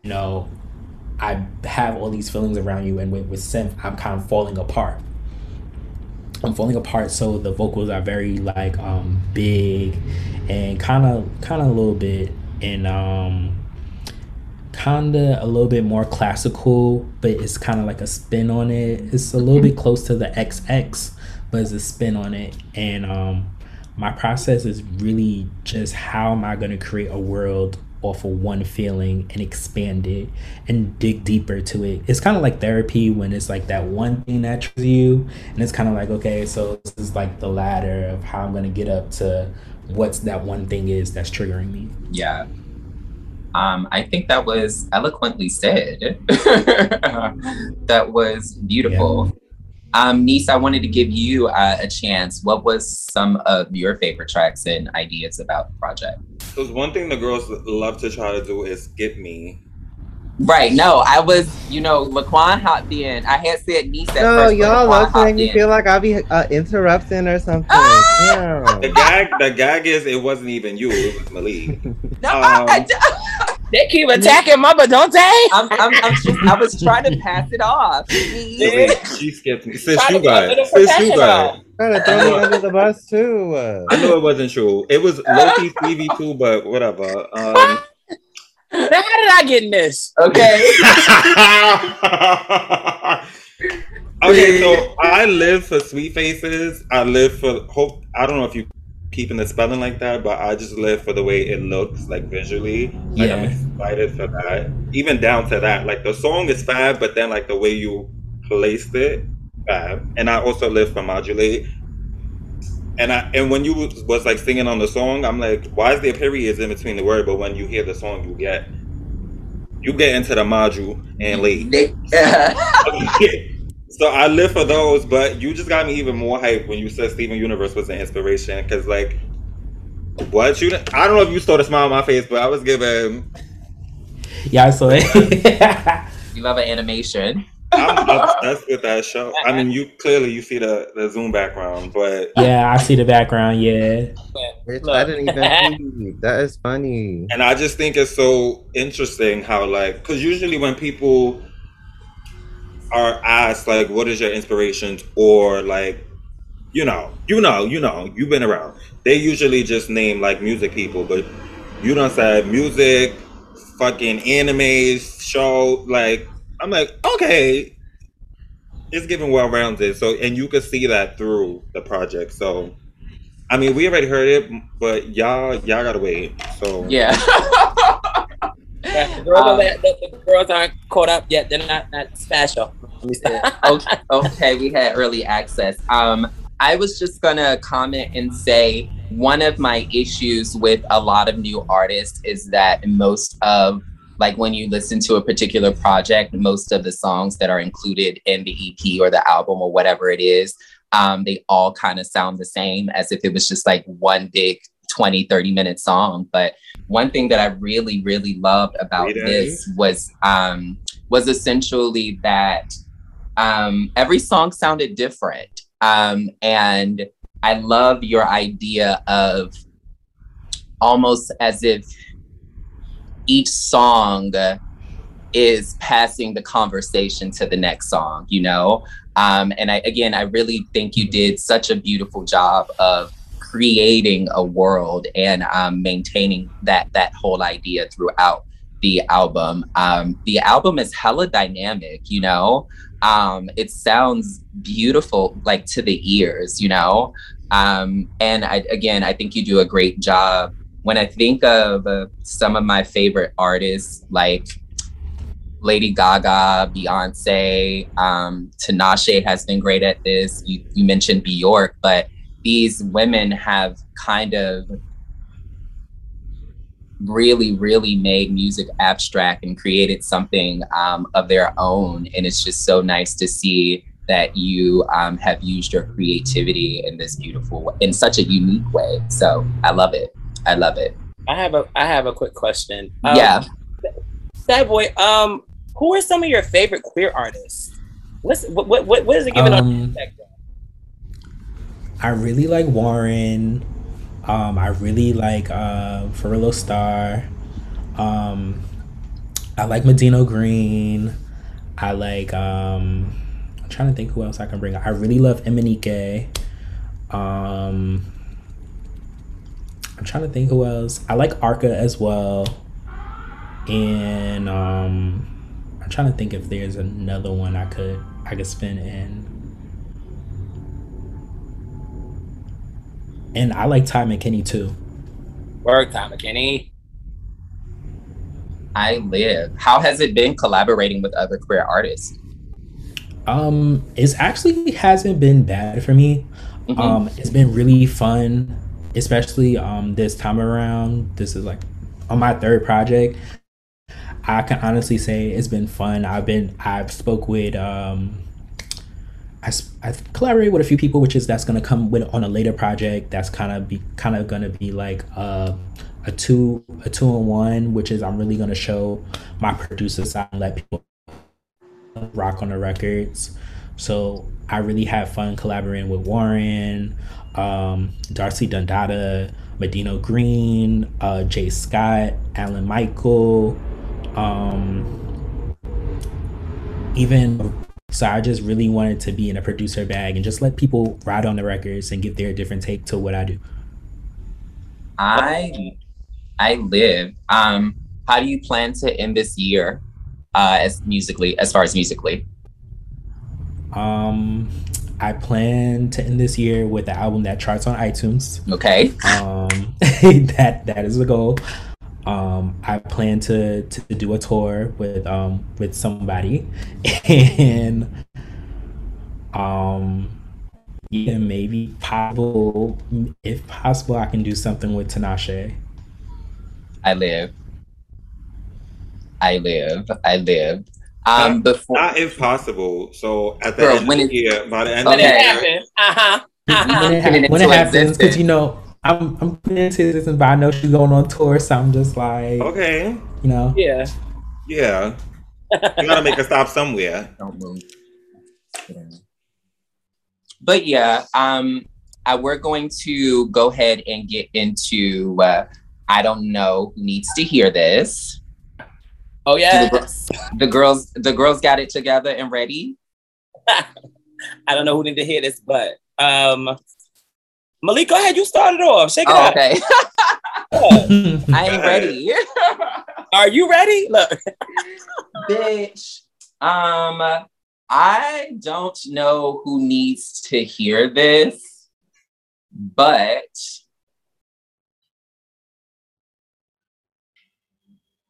know I have all these feelings around you, and with, with synth, I'm kind of falling apart. I'm falling apart, so the vocals are very like um big and kind of kind of a little bit and um kind of a little bit more classical, but it's kind of like a spin on it. It's a little bit close to the XX, but it's a spin on it. And um, my process is really just how am I going to create a world off of one feeling and expand it and dig deeper to it. It's kind of like therapy when it's like that one thing that triggers you, and it's kind of like okay, so this is like the ladder of how I'm going to get up to what's that one thing is that's triggering me. yeah um, I think that was eloquently said. that was beautiful. Um, Niece, I wanted to give you uh, a chance. What was some of your favorite tracks and ideas about the project? Because one thing the girls love to try to do is skip me. Right. No, I was, you know, Laquan hopped in. I had said Niece at No, first. but y'all Laquan love to make me in. feel like I'll be uh, interrupting or something. Ah! The Yeah. gag, the gag is it wasn't even you, it was Malik. No, I, I, Um, They keep attacking Mama, don't they? I'm, I'm, I'm just, I was trying to pass it off. Malik, she skipped me. Sis, Try to you be a got little it. You got Trying to throw me under the bus too. I know it wasn't true. It was low key Stevie too, but whatever. Um, Now, how did I get in this? Okay. okay, so I live for sweet faces. I live for hope. I don't know if you keeping the spelling like that, but I just live for the way it looks, like visually. Like I'm excited for that. Even down to that, like the song is fab, but then like the way you placed it, fab. And I also live for modulate. And I and when you was, was like singing on the song, I'm like, why is there periods in between the word? But when you hear the song, you get you get into the module and late. so I live for those, but you just got me even more hype when you said Steven Universe was an inspiration because like what you I don't know if you saw the smile on my face, but I was giving Yeah, I saw it. you love an animation. I'm obsessed with that show. I mean, you clearly you see the the Zoom background, but yeah, I see the background. Yeah. Bitch, Look. I didn't even see. That is funny. and I just think it's so interesting how like because usually when people are asked like what is your inspirations or like you know you know you know you've been around they usually just name like music people but you don't say music fucking animes show like i'm like okay it's given well rounded so and you could see that through the project so i mean we already heard it but y'all y'all gotta wait so Yeah. Yeah, the, girls Um, are- the, the girls aren't caught up yet. They're not not special. Let okay, okay, we had early access. Um, I was just gonna comment and say one of my issues with a lot of new artists is that most of like when you listen to a particular project, most of the songs that are included in the EP or the album or whatever it is, um, they all kind of sound the same as if it was just like one big 20, 30 minute song. But one thing that I really, really loved about Great this was um, was essentially that um, every song sounded different. Um, and I love your idea of almost as if each song is passing the conversation to the next song, you know? Um, and I, again, I really think you did such a beautiful job of creating a world and um, maintaining that that whole idea throughout the album. Um, the album is hella dynamic, you know. Um, it sounds beautiful, like to the ears, you know. Um, and I, again, I think you do a great job. When I think of uh, some of my favorite artists, like Lady Gaga, Beyonce, um, Tinashe has been great at this. You, you mentioned Bjork, but these women have kind of really, really made music abstract and created something um, of their own. And it's just so nice to see that you um, have used your creativity in this beautiful, in such a unique way. So I love it. I love it. I have a I have a quick question. Um, yeah. That boy, um, who are some of your favorite queer artists? What's what what what, what is it giving on Um, I really like Warren. Um, I really like uh, Farillo Star. Um, I like Medino Green. I like. Um, I'm trying to think who else I can bring. up. I really love Emanike. Um, I'm trying to think who else. I like Arca as well. And um, I'm trying to think if there's another one I could I could spin in. And I like Ty McKinney too. Work time, McKinney. I live. How has it been collaborating with other queer artists? Um, it's actually hasn't been bad for me. Mhm. Um, it's been really fun, especially um this time around. This is like on my third project. I can honestly say it's been fun. I've been I've spoke with um I, I've collaborated with a few people, which is that's gonna come with on a later project. That's kind of be kind of gonna be like a a two a two in one, which is I'm really gonna show my producer side and let people rock on the records. So I really have fun collaborating with Warren, um, Darcy Dundada, Medino Green, uh, Jay Scott, Alan Michael, um, even so I just really wanted to be in a producer bag and just let people ride on the records and give their different take to what I do. I I live. Um, how do you plan to end this year uh, as musically, as far as musically? Um, I plan to end this year with the album that charts on iTunes. Okay. Um, that that is the goal. Um, I plan to to do a tour with um with somebody, and um, yeah, maybe possible if possible, I can do something with Tinashe. I live. I live. I live. Um, before Not if possible. So at the Girl, end when of it- the year, by the end When of the year, happens, uh huh, uh when it, Putting ha- it when it into happens, because you know I'm I'm putting into this, but I know she's going on tour, so I'm just like, okay, you know, Yeah. yeah, you gotta make a stop somewhere. don't move. But yeah, um, uh, we're going to go ahead and get into. Uh, I don't know who needs to hear this. Oh yeah. The girls, the girls got it together and ready. I don't know who need to hear this, but um, Malik, go ahead. You started off. Shake it Oh, out. okay. I ain't ready. Are you ready? Look. Bitch. Um, I don't know who needs to hear this, but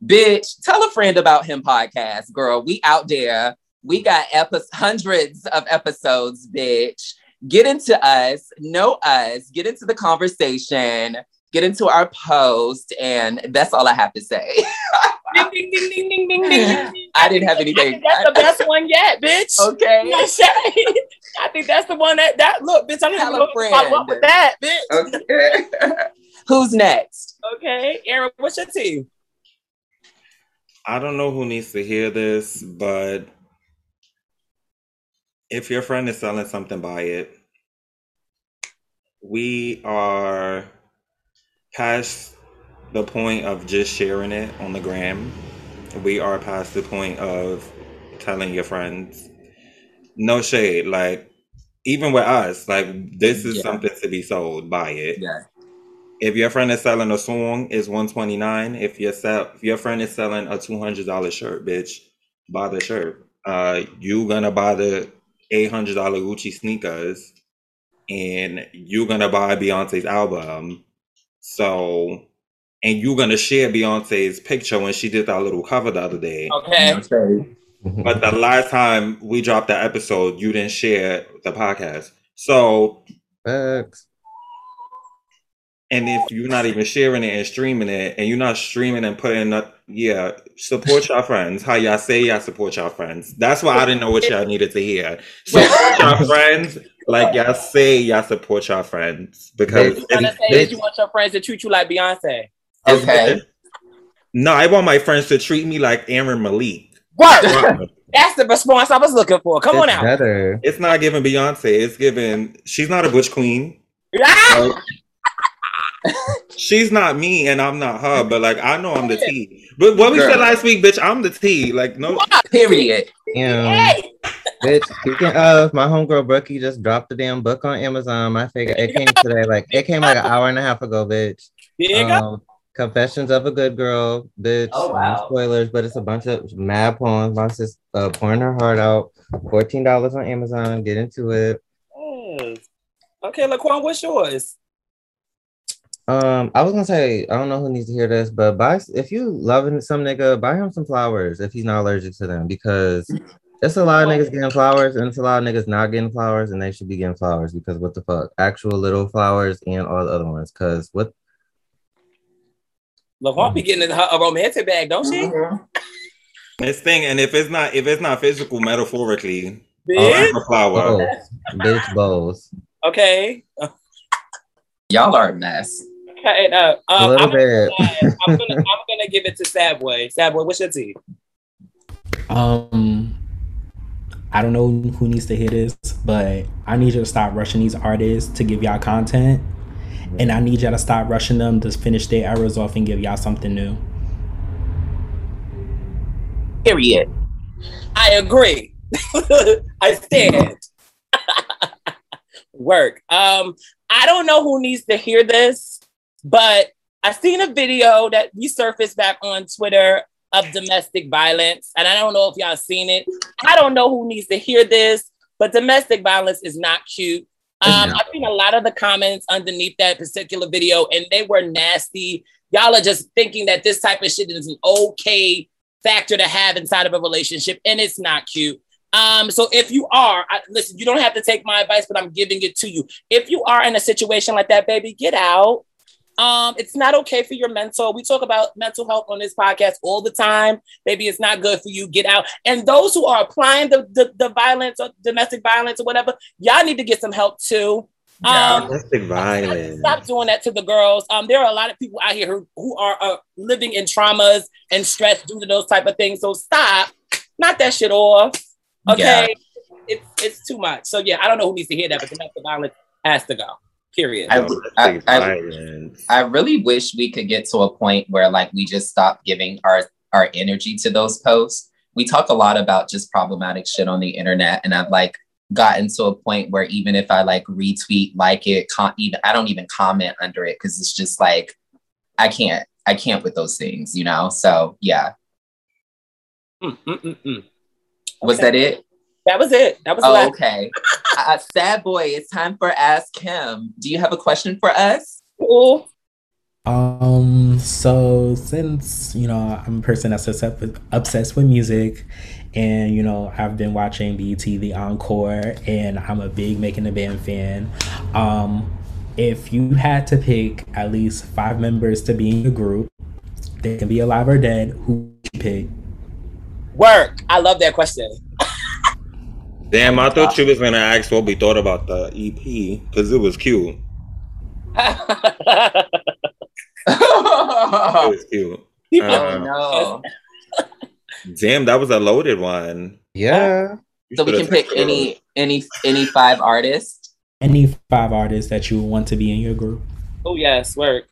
bitch, tell a friend about him podcast, girl. We out there. We got epi- hundreds of episodes, bitch. Get into us, know us, get into the conversation. get into our post, and that's all I have to say. ding, ding, ding, ding, ding, ding, ding, ding. I didn't have I anything. think that's the best one yet, bitch. Okay. You I'm saying? I think that's the one that that look, bitch. I'm Tell gonna a follow up friend. with that, bitch. Okay. Who's next? Okay, Aaron, what's your team? I don't know who needs to hear this, but if your friend is selling something, buy it. We are past the point of just sharing it on the gram. We are past the point of telling your friends. No shade. Like, even with us, like, this is Yeah. something to be sold, buy it. Yeah. If your friend is selling a song, it's one twenty nine. If your sell, if your friend is selling a two hundred dollar shirt, bitch, buy the shirt. Uh, you gonna buy the eight hundred dollar Gucci sneakers, and you're gonna buy Beyonce's album. So, and you're gonna share Beyonce's picture when she did that little cover the other day. Okay. Okay. But the last time we dropped that episode, you didn't share the podcast. So Facts. And if you're not even sharing it and streaming it, and you're not streaming and putting up, yeah, support your friends. How y'all say y'all support your friends. That's why I didn't know what y'all needed to hear. Support your friends, like y'all say y'all support your friends because You trying to say that you want your friends to treat you like Beyonce? Okay. No, I want my friends to treat me like Aaron Malik. What? That's the response I was looking for. Come on It's out. better. It's not giving Beyonce. It's giving. She's not a butch queen. Ah! Like, she's not me, and I'm not her. But like, I know I'm the T. But what we Girl. said last week, bitch, I'm the T. Like, no, Period. Yeah. Hey, Bitch, speaking of, my homegirl Brookie just dropped the damn book on Amazon. I figured it came today, like it came like an hour and a half ago, bitch. big. Um, Confessions of a Good Girl, bitch. Oh, wow. spoilers, but it's a bunch of mad poems. My sis uh, pouring her heart out. Fourteen dollars on Amazon. Get into it. Yes. Okay, Laquan, what's yours? Um, I was gonna say I don't know who needs to hear this, but buy if you loving some nigga, buy him some flowers if he's not allergic to them because it's a lot of niggas getting flowers and it's a lot of niggas not getting flowers and they should be getting flowers because what the fuck, actual little flowers and all the other ones. Cause what Laquan be getting a, a romantic bag, don't she? Mhm. this thing. And if it's not, if it's not physical, metaphorically, Big? I'm a flower. bows, bitch bows, Okay. Y'all are a mess. Okay. Uh, a um, little I'm, bit. I'm gonna I'm gonna give it to Sad Boy. Sad Boy, what's your team? Um, I don't know who needs to hear this, but I need you to stop rushing these artists to give y'all content, and I need y'all to stop rushing them to finish their errors off and give y'all something new. Period. I agree. I stand. Work. Um, I don't know who needs to hear this, but I seen a video that resurfaced back on Twitter of domestic violence, and I don't know if y'all seen it. I don't know who needs to hear this, but domestic violence is not cute. Um, I've seen a lot of the comments underneath that particular video, and they were nasty. Y'all are just thinking that this type of shit is an okay factor to have inside of a relationship, and it's not cute. Um, so if you are, I, listen, you don't have to take my advice, but I'm giving it to you. If you are in a situation like that, baby, get out. Um, it's not okay for your mental. We talk about mental health on this podcast all the time. Baby, it's not good for you. Get out. And those who are applying the, the, the violence or domestic violence or whatever, y'all need to get some help too. Um, Domestic violence. Stop doing that to the girls. Um, there are a lot of people out here who, who are uh, living in traumas and stress due to those type of things. So stop, knock that shit off. Okay, it's it's too much. So yeah, I don't know who needs to hear that, but domestic violence has to go. Period. I- Domestic I- I really wish we could get to a point where like we just stop giving our our energy to those posts. We talk a lot about just problematic shit on the internet, and I've like gotten to a point where even if I like retweet, like it, con- even I don't even comment under it because it's just like I can't, I can't with those things, you know. So yeah, Mm, mm, mm, mm. was Okay. that it? That was it. That was Oh, last. okay. uh, sad boy, it's time for Ask Him. Do you have a question for us? Cool. Um, so since you know I'm a person that's obsessed with, obsessed with music, and you know I've been watching BET The Encore, and I'm a big Making a Band fan. Um, if you had to pick at least five members to be in your group, they can be alive or dead. Who would you pick? Work. I love that question. Damn, I thought you was gonna ask what we thought about the EP because it was cute. It was cute. People- Uh, oh no. Damn, that was a loaded one. yeah. You So we can pick texted any any any five artists. Any five artists that you want to be in your group? oh yes, work.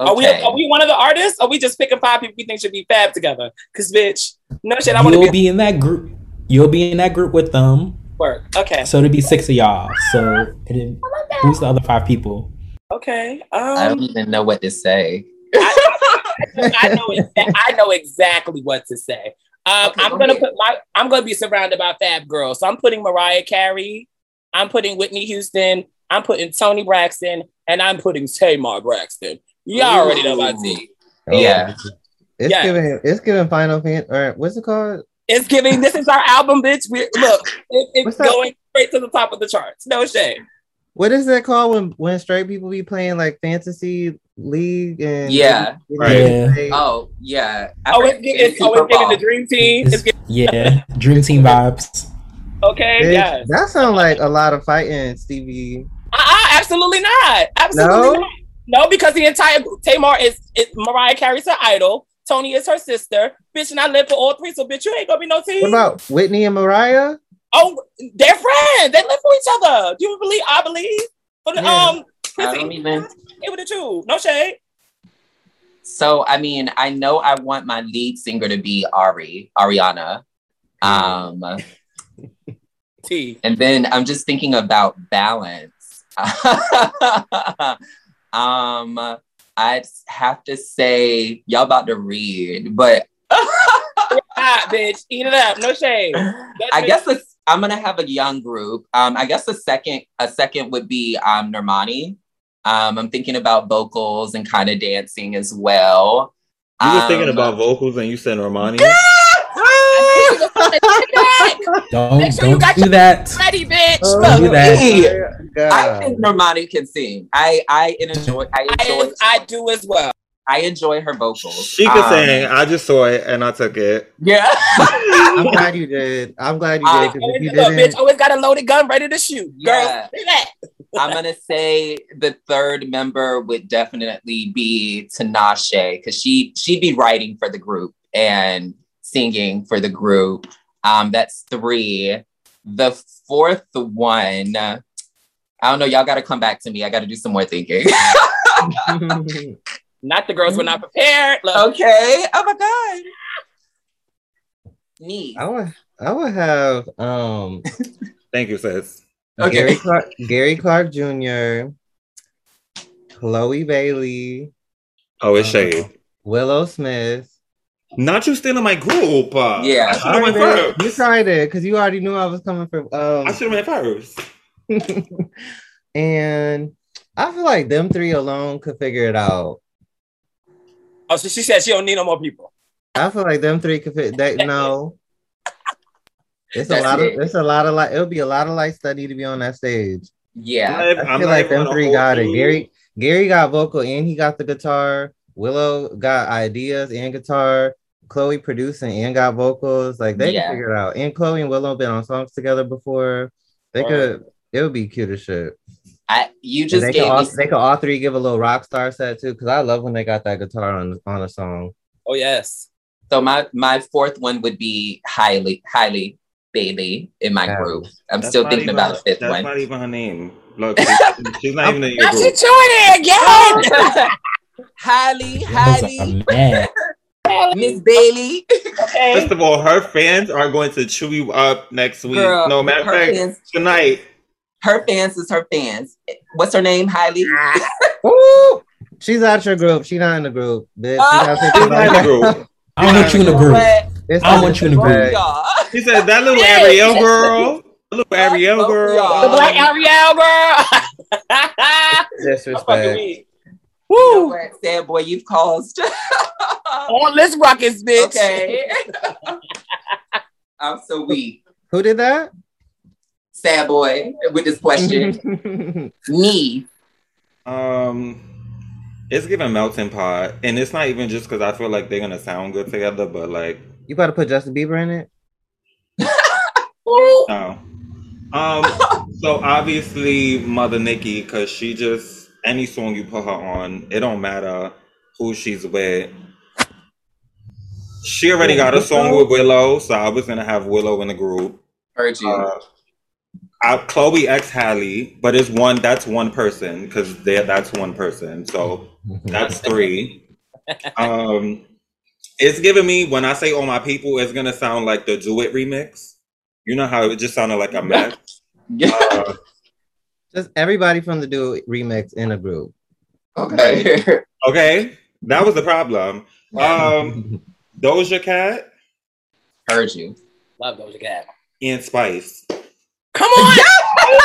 Okay. Are we are we one of the artists? Or are we just picking five people we think should be fab together? Cause bitch, no shit. I want to be, be in that group. You'll be in that group with them. Work. Okay. So it'd be six of y'all. So it, who's the other five people? Okay. I don't Um, even know what to say. I know exa- I know exactly what to say. Um, Okay, I'm go gonna ahead. put my I'm gonna be surrounded by fab girls. So I'm putting Mariah Carey, I'm putting Whitney Houston, I'm putting Toni Braxton, and I'm putting Tamar Braxton. Y'all already know my Ooh. team. Yeah. It's Yeah. giving it's giving Final Fan or what's it called? It's giving. This is our album, bitch. We look. It, it's going straight to the top of the charts. No shame. What is that called when when straight people be playing like fantasy league and Yeah. Right. Yeah. Oh yeah. I Oh, heard it's, gi- it's, oh, it's giving the dream team. It's It's- giving, yeah. Dream Team vibes. okay. Bitch, Yes. That sounds like a lot of fighting, Stevie. Uh-uh, absolutely not. Absolutely No? not. No, because the entire Tamar is, is Mariah Carey's her idol. Toni is her sister. Bitch, and I live for all three. So, bitch, you ain't gonna be no team. What about Whitney and Mariah? oh, they're friends. They live for each other. Do you believe? I believe. For the Yeah. um, I don't even. it with the two. No shade. So I mean, I know I want my lead singer to be Ari, Ariana. Um, T. and then I'm just thinking about balance. um, I'd have to say y'all about to read, but bitch, eat it up. No shade. I guess a, I'm gonna have a young group. Um, I guess a second a second would be um Normani. Um, I'm thinking about vocals and kind of dancing as well. You was thinking Um, about vocals and you said Normani. Don't Make sure you don't got do your- that. Ready, bitch. Oh, Don't do that. I think Normani can sing. I I enjoy I enjoy I, I do as well. I enjoy her vocals. She could Um, sing. I just saw it and I took it. Yeah. I'm glad you did. I'm glad you did. 'cause if you Look, bitch, didn't, always got a loaded gun ready to shoot. Girl, Yeah. say that. I'm gonna say the third member would definitely be Tinashe because she she'd be writing for the group and singing for the group. Um, that's three. The fourth one, I don't know. Y'all got to come back to me. I got to do some more thinking. Not the girls were not prepared. Look, okay. Oh my god. Me. I would I would have um Thank you, sis. Okay. Gary Clark, Gary Clark Jr., Chloe Bailey, Oh, it's Uh, shade. Willow Smith. Not you stealing my group. Uh, Yeah. I should have went first. You tried it because you already knew I was coming from. Um, I should have went first. and I feel like them three alone could figure it out. oh, so she said she don't need no more people. I feel like them three could fit. They no. It's a lot it. of. It's a lot of like. It'll be a lot of light study to be on that stage. Yeah. I'm I not feel like them three got it. Gary Gary got vocal and he got the guitar. Willow got ideas and guitar. Chloe producing and got vocals. Like they Yeah. can figure it out. And Chloe and Willow been on songs together before. They Right. could. It would be cute as shit. I you And just they gave could all, me they could all three give a little rock star set too. Because I love when they got that guitar on on a song. Oh yes. So my my fourth one would be highly highly Bailey in my Yeah. group. I'm That's still thinking about a fifth That's one. not even her name. Look, she's, she's not even in your Now she group. chewing it again. Highly, Those highly, are mad. Miss Bailey. okay. First of all, her fans are going to chew you up next week. Girl, no matter her fact, fans, tonight. her fans is her fans. What's her name? Highly. Ah. Woo! She's out your group. She's not in the group. Bitch. You ah. She's not in the group. I don't want you in the group. What? It's I not want you in the group. Y'all. She said that little Yeah. Ariel girl. Little Ariel both girl. the black Ariel girl. I'm fucking Disrespect. Weak. You know Woo! what, Sad boy, you've caused. On this rockets, bitch. okay. I'm so weak. Who did that? Sad boy with this question. Me. Um, it's giving melting pot, and it's not even just because I feel like they're gonna sound good together, but like You about to put Justin Bieber in it? no. Um, so obviously Mother Nikki, because she just any song you put her on, it don't matter who she's with. She already got a song with Willow, so I was gonna have Willow in the group. Heard you. Uh, I, Chloe X Halle, but it's one. That's one person because that's one person. So that's three. Um, it's giving me when I say "all my people," it's gonna sound like the Do It remix. You know how it just sounded like a mess. yeah. Uh, Just everybody from the Do It remix in a group. okay. okay, that was the problem. Um, Doja Cat Heard you. Love Doja Cat. and Spice. Come on.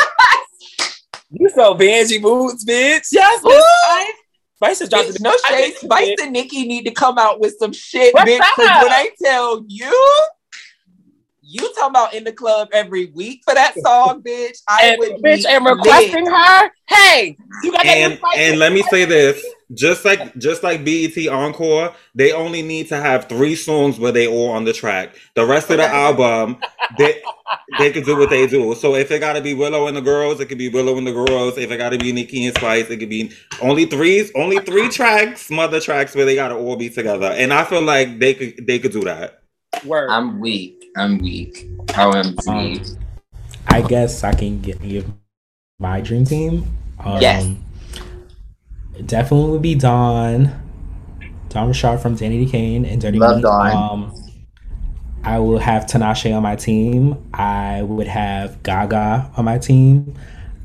you so Benji boots, bitch. Yes, Ooh. Spice. Spice has dropped Bitch, no shade. Spice and Nicki need to come out with some shit, What's bitch. Because up? when I tell you, you talking about in the club every week for that song, bitch. I And, would bitch, be and lit. requesting her. Hey, you got that And Spice and let me say this, just like just like BET Encore, they only need to have three songs where they all on the track. The rest of the album, they they could do what they do. So if it gotta be Willow and the girls, it could be Willow and the girls. If it gotta be Nicki and Spice, it could be only three only three tracks, mother tracks where they gotta all be together. And I feel like they could they could do that. Word. I'm weak. I'm weak. OMG. Um, I guess I can give my dream team. Um, Yes. Definitely would be Dawn. Dawn Richard from Danity Kane and Dirty Love Money. Dawn. Um, I will have Tinashe on my team. I would have Gaga on my team.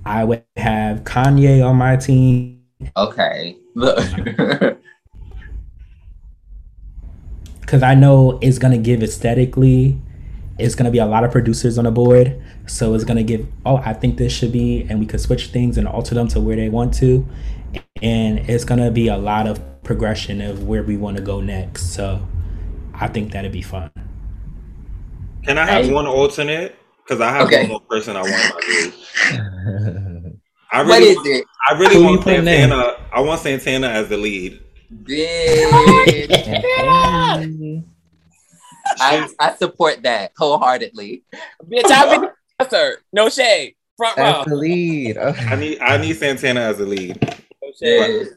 I would have Kanye on my team. Okay. Look. because I know it's gonna give aesthetically, it's gonna be a lot of producers on the board, so it's gonna give. Oh, I think this should be, and we could switch things and alter them to where they want to, and it's gonna be a lot of progression of where we want to go next. So, I think that'd be fun. Can I have Hey. one alternate? Because I have Okay. one more person I want in my group. I what really, is it? I really Who you want putting in? Santana. I want Santana as the lead. Bitch. Yeah. I, I support that wholeheartedly. bitch, I've been concert. No shade. Front row. That's the lead. Okay. I need I need Santana as a lead. No shade. Bitch.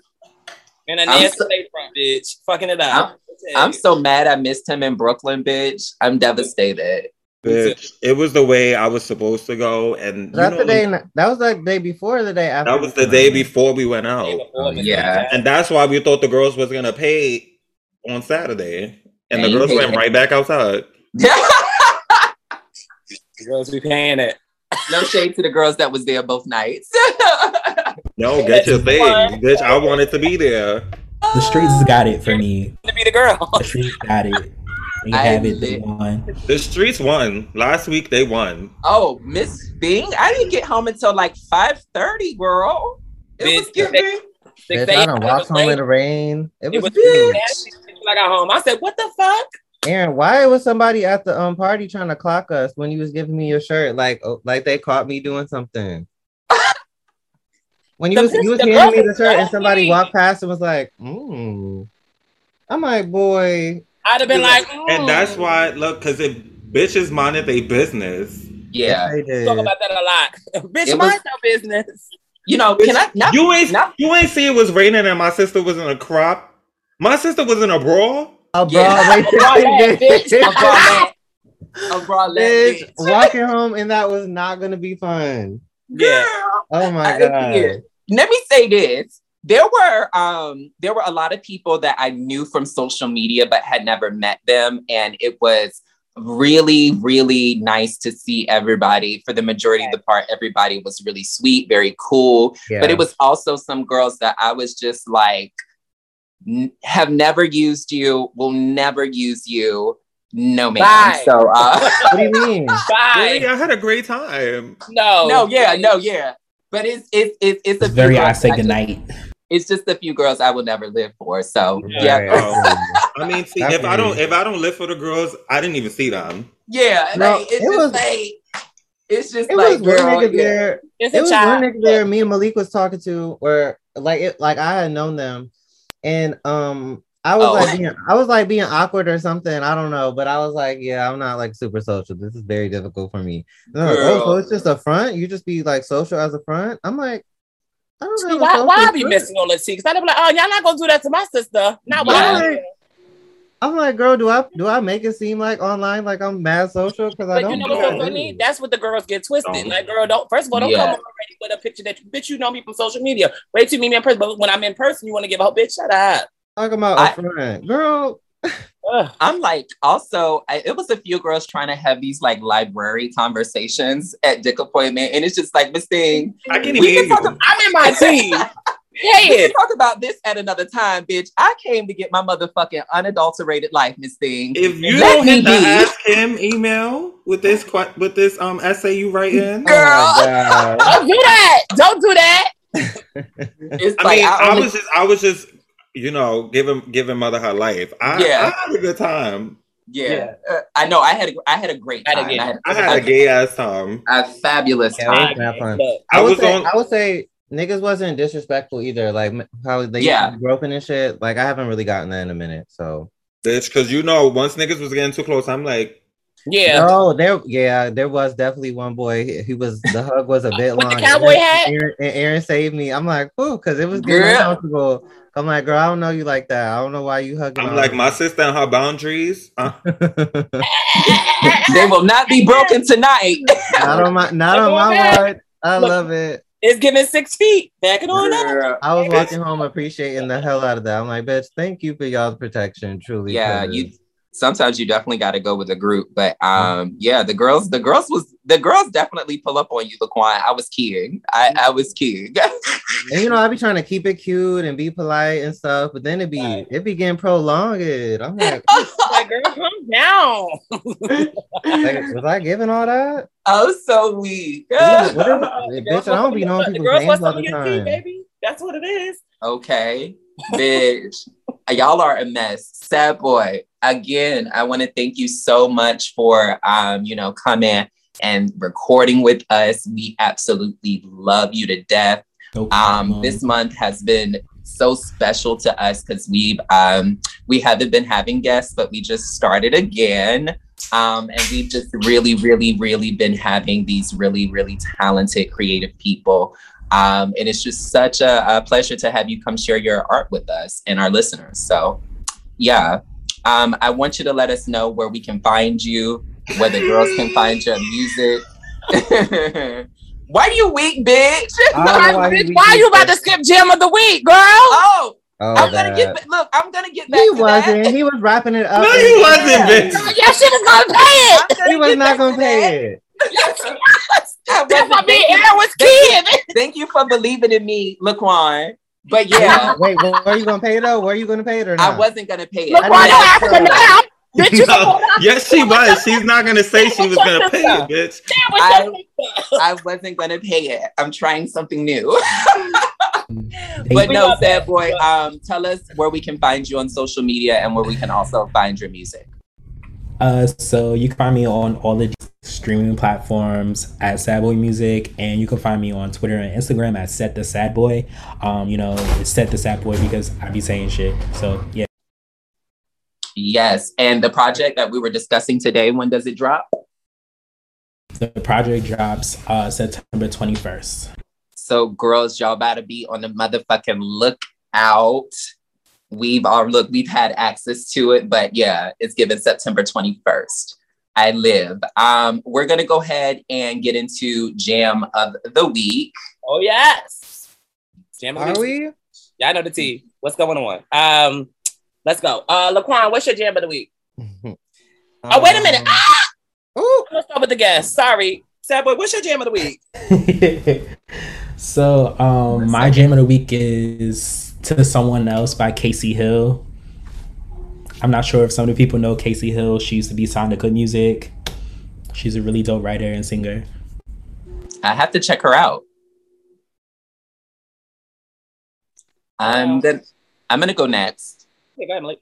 And a I'm nasty so- front, bitch. Fucking it up. No shade. I'm so mad I missed him in Brooklyn, bitch. I'm devastated. Bitch, it was the way I was supposed to go, and you That's know, the day. That was the day before the day after. that was the day before we went out, before, Miss Yeah. And that's why we thought the girls was gonna pay on Saturday, and the girls went right back outside. The girls be paying it. no shade to the girls that was there both nights. No, get your thing, bitch. I wanted to be there. The streets got it for me. To be the girl. The streets got it. They I have it. They won. The streets won last week. They won. oh, Miss Bing, I didn't get home until like 5:30, girl. It was Bitch, giving. Bitch, I a.m. done It walked home late. in the rain. It It was, was huge. nasty when I got home. I said, "What the fuck?" Aaron, why was somebody at the um party trying to clock us when you was giving me your shirt? Like, oh, like they caught me doing something. When you The was you was bitch- the handing me the shirt and somebody me. walked past and was like, mm. I'm like, boy, I'd have been like, And that's mm. why, look, because if bitches minded their business, Yeah. they did. talk about that a lot. Bitch, It mind was- your business. You know, can I not? you ain't not- you ain't see it was raining and my sister was in a crop. My sister was in a brawl. A Yeah. Broadway Broadway, bitch. A bralette. A bralette, bitch, bitch. walking home and that was not gonna be fun. Yeah. Oh my I god. agree. Let me say this. There were um there were a lot of people that I knew from social media but had never met them and it was really really nice to see everybody for the majority of the part everybody was really sweet very cool Yeah. but it was also some girls that I was just like n- have never used you will never use you no ma'am Bye. so uh what do you mean? Really, Bye. I had a great time. No. no yeah no yeah but it's it's it's, it's a It's very I say that just- goodnight. it's just a few girls I will never live for. So Yeah. yeah, Right. I mean, see, That's if I don't if I don't live for the girls, I didn't even see them. yeah. No, like, it's it just was- like It's just It like was one girl, nigga yeah. there. It's It a was one nigga there. Me and Malik was talking to, where like it, like I had known them, and um, I was Oh. like being, I was like being awkward or something. I don't know, but I was like, yeah, I'm not like super social. This is very difficult for me. Like, oh, so it's just a front. You just be like social as a front. I'm like, I don't why, why I be front. missing on the T? Because I be like, oh, y'all not gonna do that to my sister. Not Yeah. why. Like, I'm like, girl, do I do I make it seem like online like I'm mad social? Because I But you don't. know what's so that. funny? That's what the girls get twisted. Don't. Like, girl, don't first of all, don't Yeah. come already with a picture that bitch you know me from social media. Wait till you meet me in person. But when I'm in person, you want to give a whole bitch shut up. Talk about I- a front, girl. I'm like, also, I, it was a few girls trying to have these like library conversations at dick appointment, and it's just like, Miss Thing, I can't even hear can talk you. I'm in my team. We Yeah. can talk about this at another time, bitch. I came to get my motherfucking unadulterated life, Miss Thing. If you Let don't me hit the be. ask him email with this with this um essay you write in, Girl. Oh. Don't do that. Don't do that. It's I like mean, I I, was just I was just you know giving giving mother her life. I, Yeah. I had a good time. yeah, Uh, I know. I had a, I had a great Had time. I had, I had a gay ass time. a fabulous Yeah, it was time. mad fun. I I would was say, on- I would say niggas wasn't disrespectful either. Like how they Yeah. yeah. groping and shit. Like I haven't really gotten that in a minute. So Bitch, because you know, once niggas was getting too close, I'm like, Yeah. no, there yeah, there was definitely one boy. He, he was the hug was a bit long. the cowboy hat? Aaron, and Aaron saved me. I'm like, oh, because it was getting Girl. uncomfortable. I'm like, girl, I don't know you like that. I don't know why you hugging. I'm like of my sister and her boundaries. Uh, They will not be broken tonight. not on my not on my on word. I love it. It's giving six feet. Back it on up. I was walking home appreciating the hell out of that. I'm like, bitch, thank you for y'all's protection, truly. yeah 'cause- you sometimes you definitely got to go with a group but um yeah the girls the girls was the girls definitely pull up on you laquan i was kidding i i was kidding And you know, I be trying to keep it cute and be polite and stuff, but then it be Right. it be getting prolonged. I'm like, Like, girl, calm down. like, was I giving all that? oh so weak What is- what is- bitch, I don't be knowing of your- the people's girls names all the of your tea, time. baby. That's what it is. okay bitch y'all are a mess sad boy again i want to thank you so much for um you know coming and recording with us we absolutely love you to death No um, this month has been so special to us because we've um, we haven't been having guests but we just started again um, and we've just really really really been having these really really talented creative people um, and it's just such a, a pleasure to have you come share your art with us and our listeners so yeah. Um, i want you to let us know where we can find you where the girls can find your music why you weak bitch I don't know why he Bitch, be why you about to skip gym of the week, girl? oh Oh, I'm gonna get look. I'm gonna get back He to wasn't. that. He was wrapping it up. no, and- you wasn't, Yeah. bitch. Yeah, she was gonna pay it. Gonna He was not gonna to pay that. it. I That's wasn't- why me thank, and you, Aaron was kid. thank you for believing in me, Laquan. But yeah, Wait, where are you gonna pay it though? Where are you gonna pay it or not? I wasn't gonna pay it. Look I why know you that's African now. Bitch, you No, yes, she was. She's not gonna say she was gonna pay it, bitch. I, I wasn't gonna pay it. I'm trying something new. But We no, sad that. boy. Um, tell us where we can find you on social media and where we can also find your music. Uh, so you can find me on all the streaming platforms at Sadboy Music, and you can find me on Twitter and Instagram at Set the Sad Boy. Um, you know, it's Set the Sad Boy because I be saying shit. So yeah, Yes, and the project that we were discussing today. When does it drop? the project drops uh September twenty first. So, girls, y'all better be on the motherfucking lookout. We've all look, we've had access to it, but yeah, it's given September 21st. I live. Um, we're gonna go ahead and get into jam of the week. Oh yes. Jam of the Are week. we? Yeah, I know the T. What's going on? Um, let's go. Uh, Laquan, what's your jam of the week? Oh, wait a minute. Um, Ah, ooh, let's start with the guest. Sorry, sad boy. What's your jam of the week? so um, my jam of the week is "To Someone Else" by Kacy Hill. I'm not sure if some of the people know Kacy Hill. She used to be signed to Good Music. She's a really dope writer and singer. I have to check her out. I'm gonna I'm gonna go next. Hey, go ahead, Malik.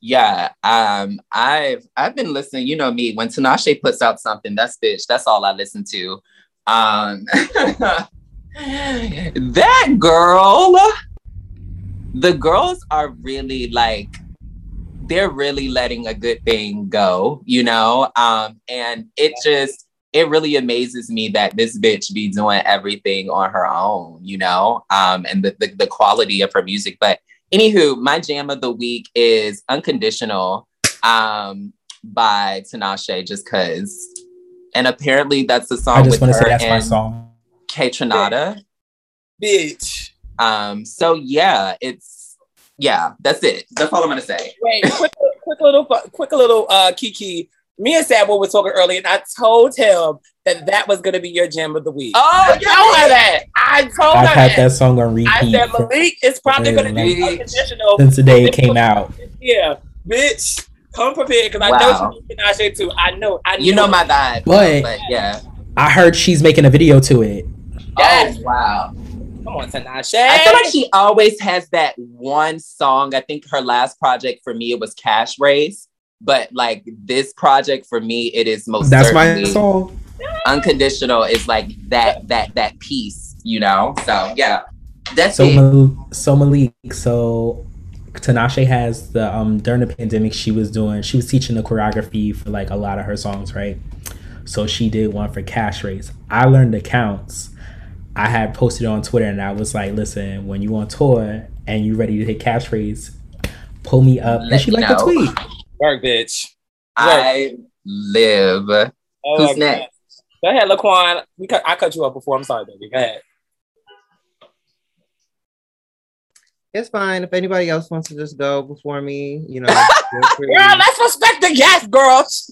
Yeah, um, I've I've been listening. You know me. When Tinashe puts out something, that's bitch. That's all I listen to. Um, that girl. The girls are really like they're really letting a good thing go, you know. Um, and it just it really amazes me that this bitch be doing everything on her own, you know. Um, and the, the the quality of her music, but Anywho, my jam of the week is Unconditional um, by Tinashe, just cause. And apparently that's the song I just with want to her say that's my song. Kaytranada. Bitch. Um, so yeah, it's yeah, that's it. That's all I'm gonna say. Wait, quick, quick little, fu- quick little uh, Kiki. Me and Sabo were talking earlier, and I told him that that was going to be your jam of the week. Oh, I told her that. I told I've her had that. that song on repeat. I said Malik is probably going to do Bitch. unconditional. since the day it came out. Yeah, bitch, come prepared because I Wow. know she Tinashe too. I know. I You know my vibe. But- but yeah. I heard she's making a video to it. Yes. Oh wow. Come on, Tinashe. I feel like she always has that one song. I think her last project for me it was Cash Race, but like this project for me it is most That's my certainly song. Unconditional is like that that that piece, you know. So yeah, that's So, it. Mal- so Malik, so Tinashe has the um during the pandemic she was doing she was teaching the choreography for like a lot of her songs, right? So she did one for Cash Race. I learned the counts. I had posted on Twitter and I was like, listen, when you on tour and you ready to hit Cash Race, pull me up. Let and she me liked the tweet. work, bitch. I live. Oh, Who's next? God. Go ahead, Laquan. We cut, I cut you up before. I'm sorry, baby. Go ahead. It's fine. If anybody else wants to just go before me, you know. feel free. Girl, let's respect the guest, girls.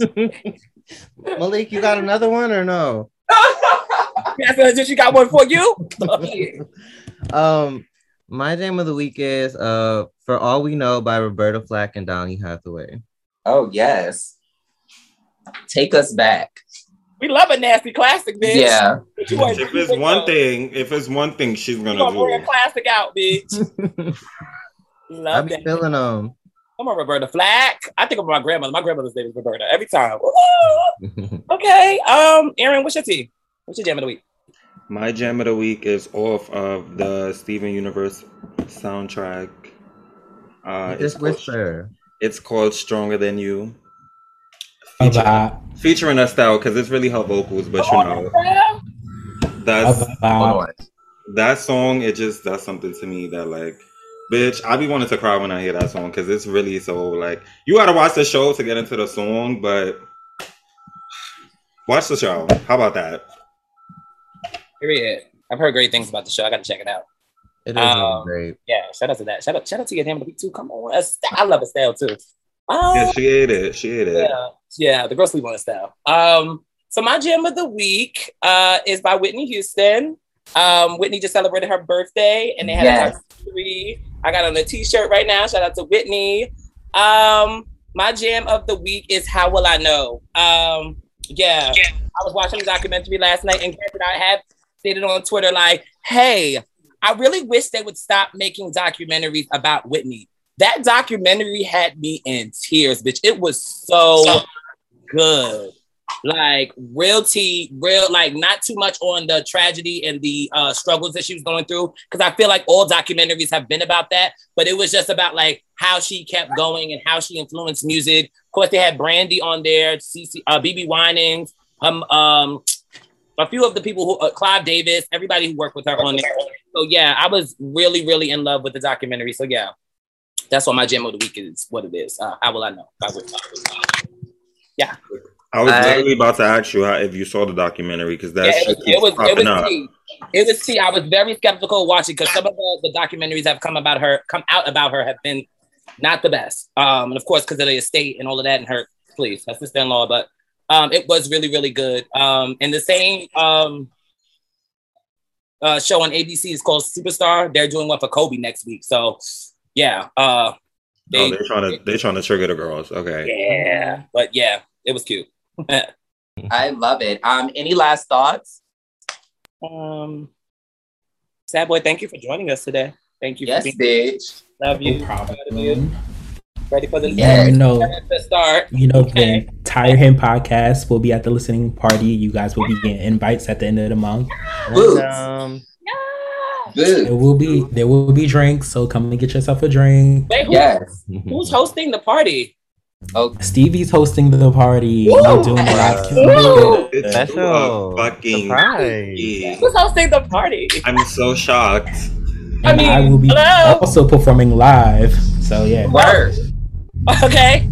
Malik, you got another one or no? Yes, did you got one for you? Um, my jam of the week is uh "For All We Know" by Roberta Flack and Donny Hathaway. Oh yes. Take us back. We love a nasty classic, bitch. Yeah. What you want- If it's one thing, if it's one thing she's gonna gonna bring a classic out, bitch. I Love be that. feeling um. I'm a Roberta Flack. I think of my grandmother. My grandmother's name is Roberta every time. Okay. Um, Aaron, what's your tea? What's your jam of the week? my jam of the week is off of the Steven Universe soundtrack. Uh, it's, Just called, whisper. it's called "Stronger Than You," About, featuring, featuring Estelle because it's really her vocals, but you know that's about that song. It just does something to me that like. Bitch, I be wanting to cry when I hear that song because it's really so like you gotta watch the show to get into the song, but watch the show. How about that? Period. I've heard great things about the show. I got to check it out. It is Um, great. Yeah, shout out to that. Shout out, shout out to your damn of week too. Come on, Estelle. I love Estelle too. Um, Yeah, she ate it. She ate it. yeah, yeah, the girl sleep on Estelle. Um, so my jam of the week uh is by Whitney Houston. Um, Whitney just celebrated her birthday, and they had Yes. a three. I got on a T-shirt right now. Shout out to Whitney. Um, my jam of the week is How Will I Know? Um, yeah, I was watching the documentary last night, and granted, I have stated on Twitter like, "Hey, I really wish they would stop making documentaries about Whitney." That documentary had me in tears, bitch. It was so good. Like real tea, real like not too much on the tragedy and the uh, struggles that she was going through. Because I feel like all documentaries have been about that, but it was just about like how she kept going and how she influenced music. Of course, they had Brandy on there, CeCe, uh, BeBe Winans, um, um, a few of the people who, uh, Clive Davis, everybody who worked with her on there. So yeah, I was really, really in love with the documentary. So yeah, that's what my gem of the week is. What it is. Uh, how will I know? I will. I was I- literally about to ask you how, if you saw the documentary because that Yeah, it was, it was, it was up. tea. It was tea. I was very skeptical watching because some of the, the documentaries that have come about her, come out about her, have been not the best. Um, and of course, because of the estate and all of that, and her, please, her sister-in-law. But um, it was really, really good. Um, and the same um, uh, show on ABC is called Superstar. They're doing one for Kobe next week. So, yeah, uh, they, oh, they're trying to they're trying to trigger the girls. Okay. yeah, but yeah, it was cute. I love it. Um, any last thoughts? um, Sad boy, thank you for joining us today. Thank you Yes, for being bitch. love you. no problem. Ready for the Yes. You know, to start. you know, Okay. the Tire Him podcast will be at the listening party. You guys will be getting invites at the end of the month. Boots. And, um, Boo. There will be there will be drinks, so come and get yourself a drink. Wait, who, Yes. who's hosting the party? Oh, Stevie's hosting the party. Woo! We're doing live Woo! It's Special. fucking Surprise. yeah. Who's hosting the party? I'm so shocked. I mean, I will be hello? also performing live. So yeah. word. Okay.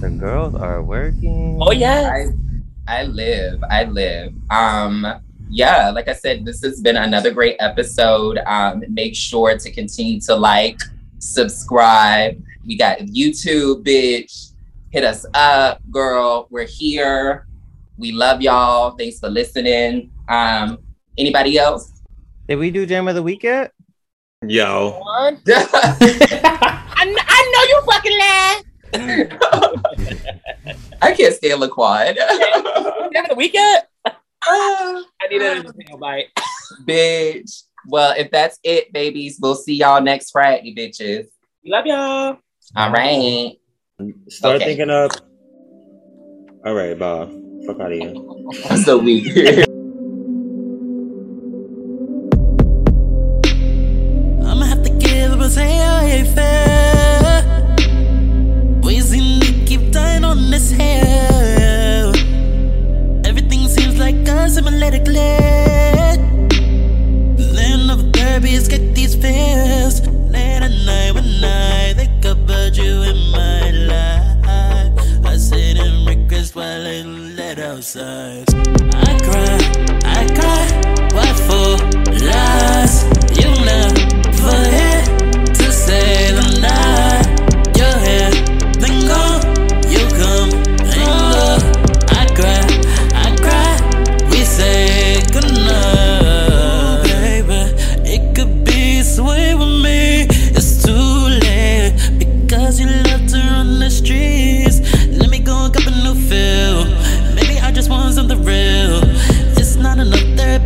the girls are working. Oh yeah. I I live. I live. Um yeah, like I said, this has been another great episode. Um, make sure to continue to like, subscribe. We got YouTube, bitch. Hit us up, girl. We're here. We love y'all. Thanks for listening. Um, anybody else? Did we do Jam of the Week yet? Yo. I, kn- I know you fucking lie. I can't stand Laquad. Never the weekend. I need a ah. tail bite. bitch. Well, if that's it, babies, we'll see y'all next Friday, bitches. We love y'all. All right. Start Okay. thinking up. All right, bye. Fuck out of here. so weird. while I let outside.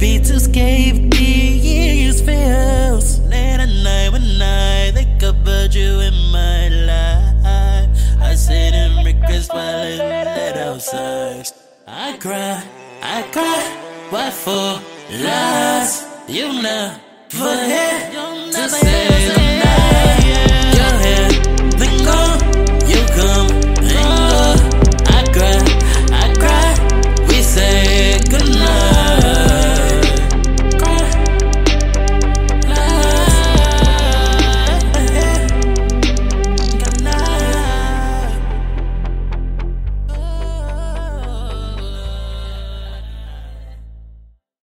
To escape these feels. Late at night when I think about you in my life, I sit and regrets while I let outside. I cry, I cry. What for? Lies. You never here to say the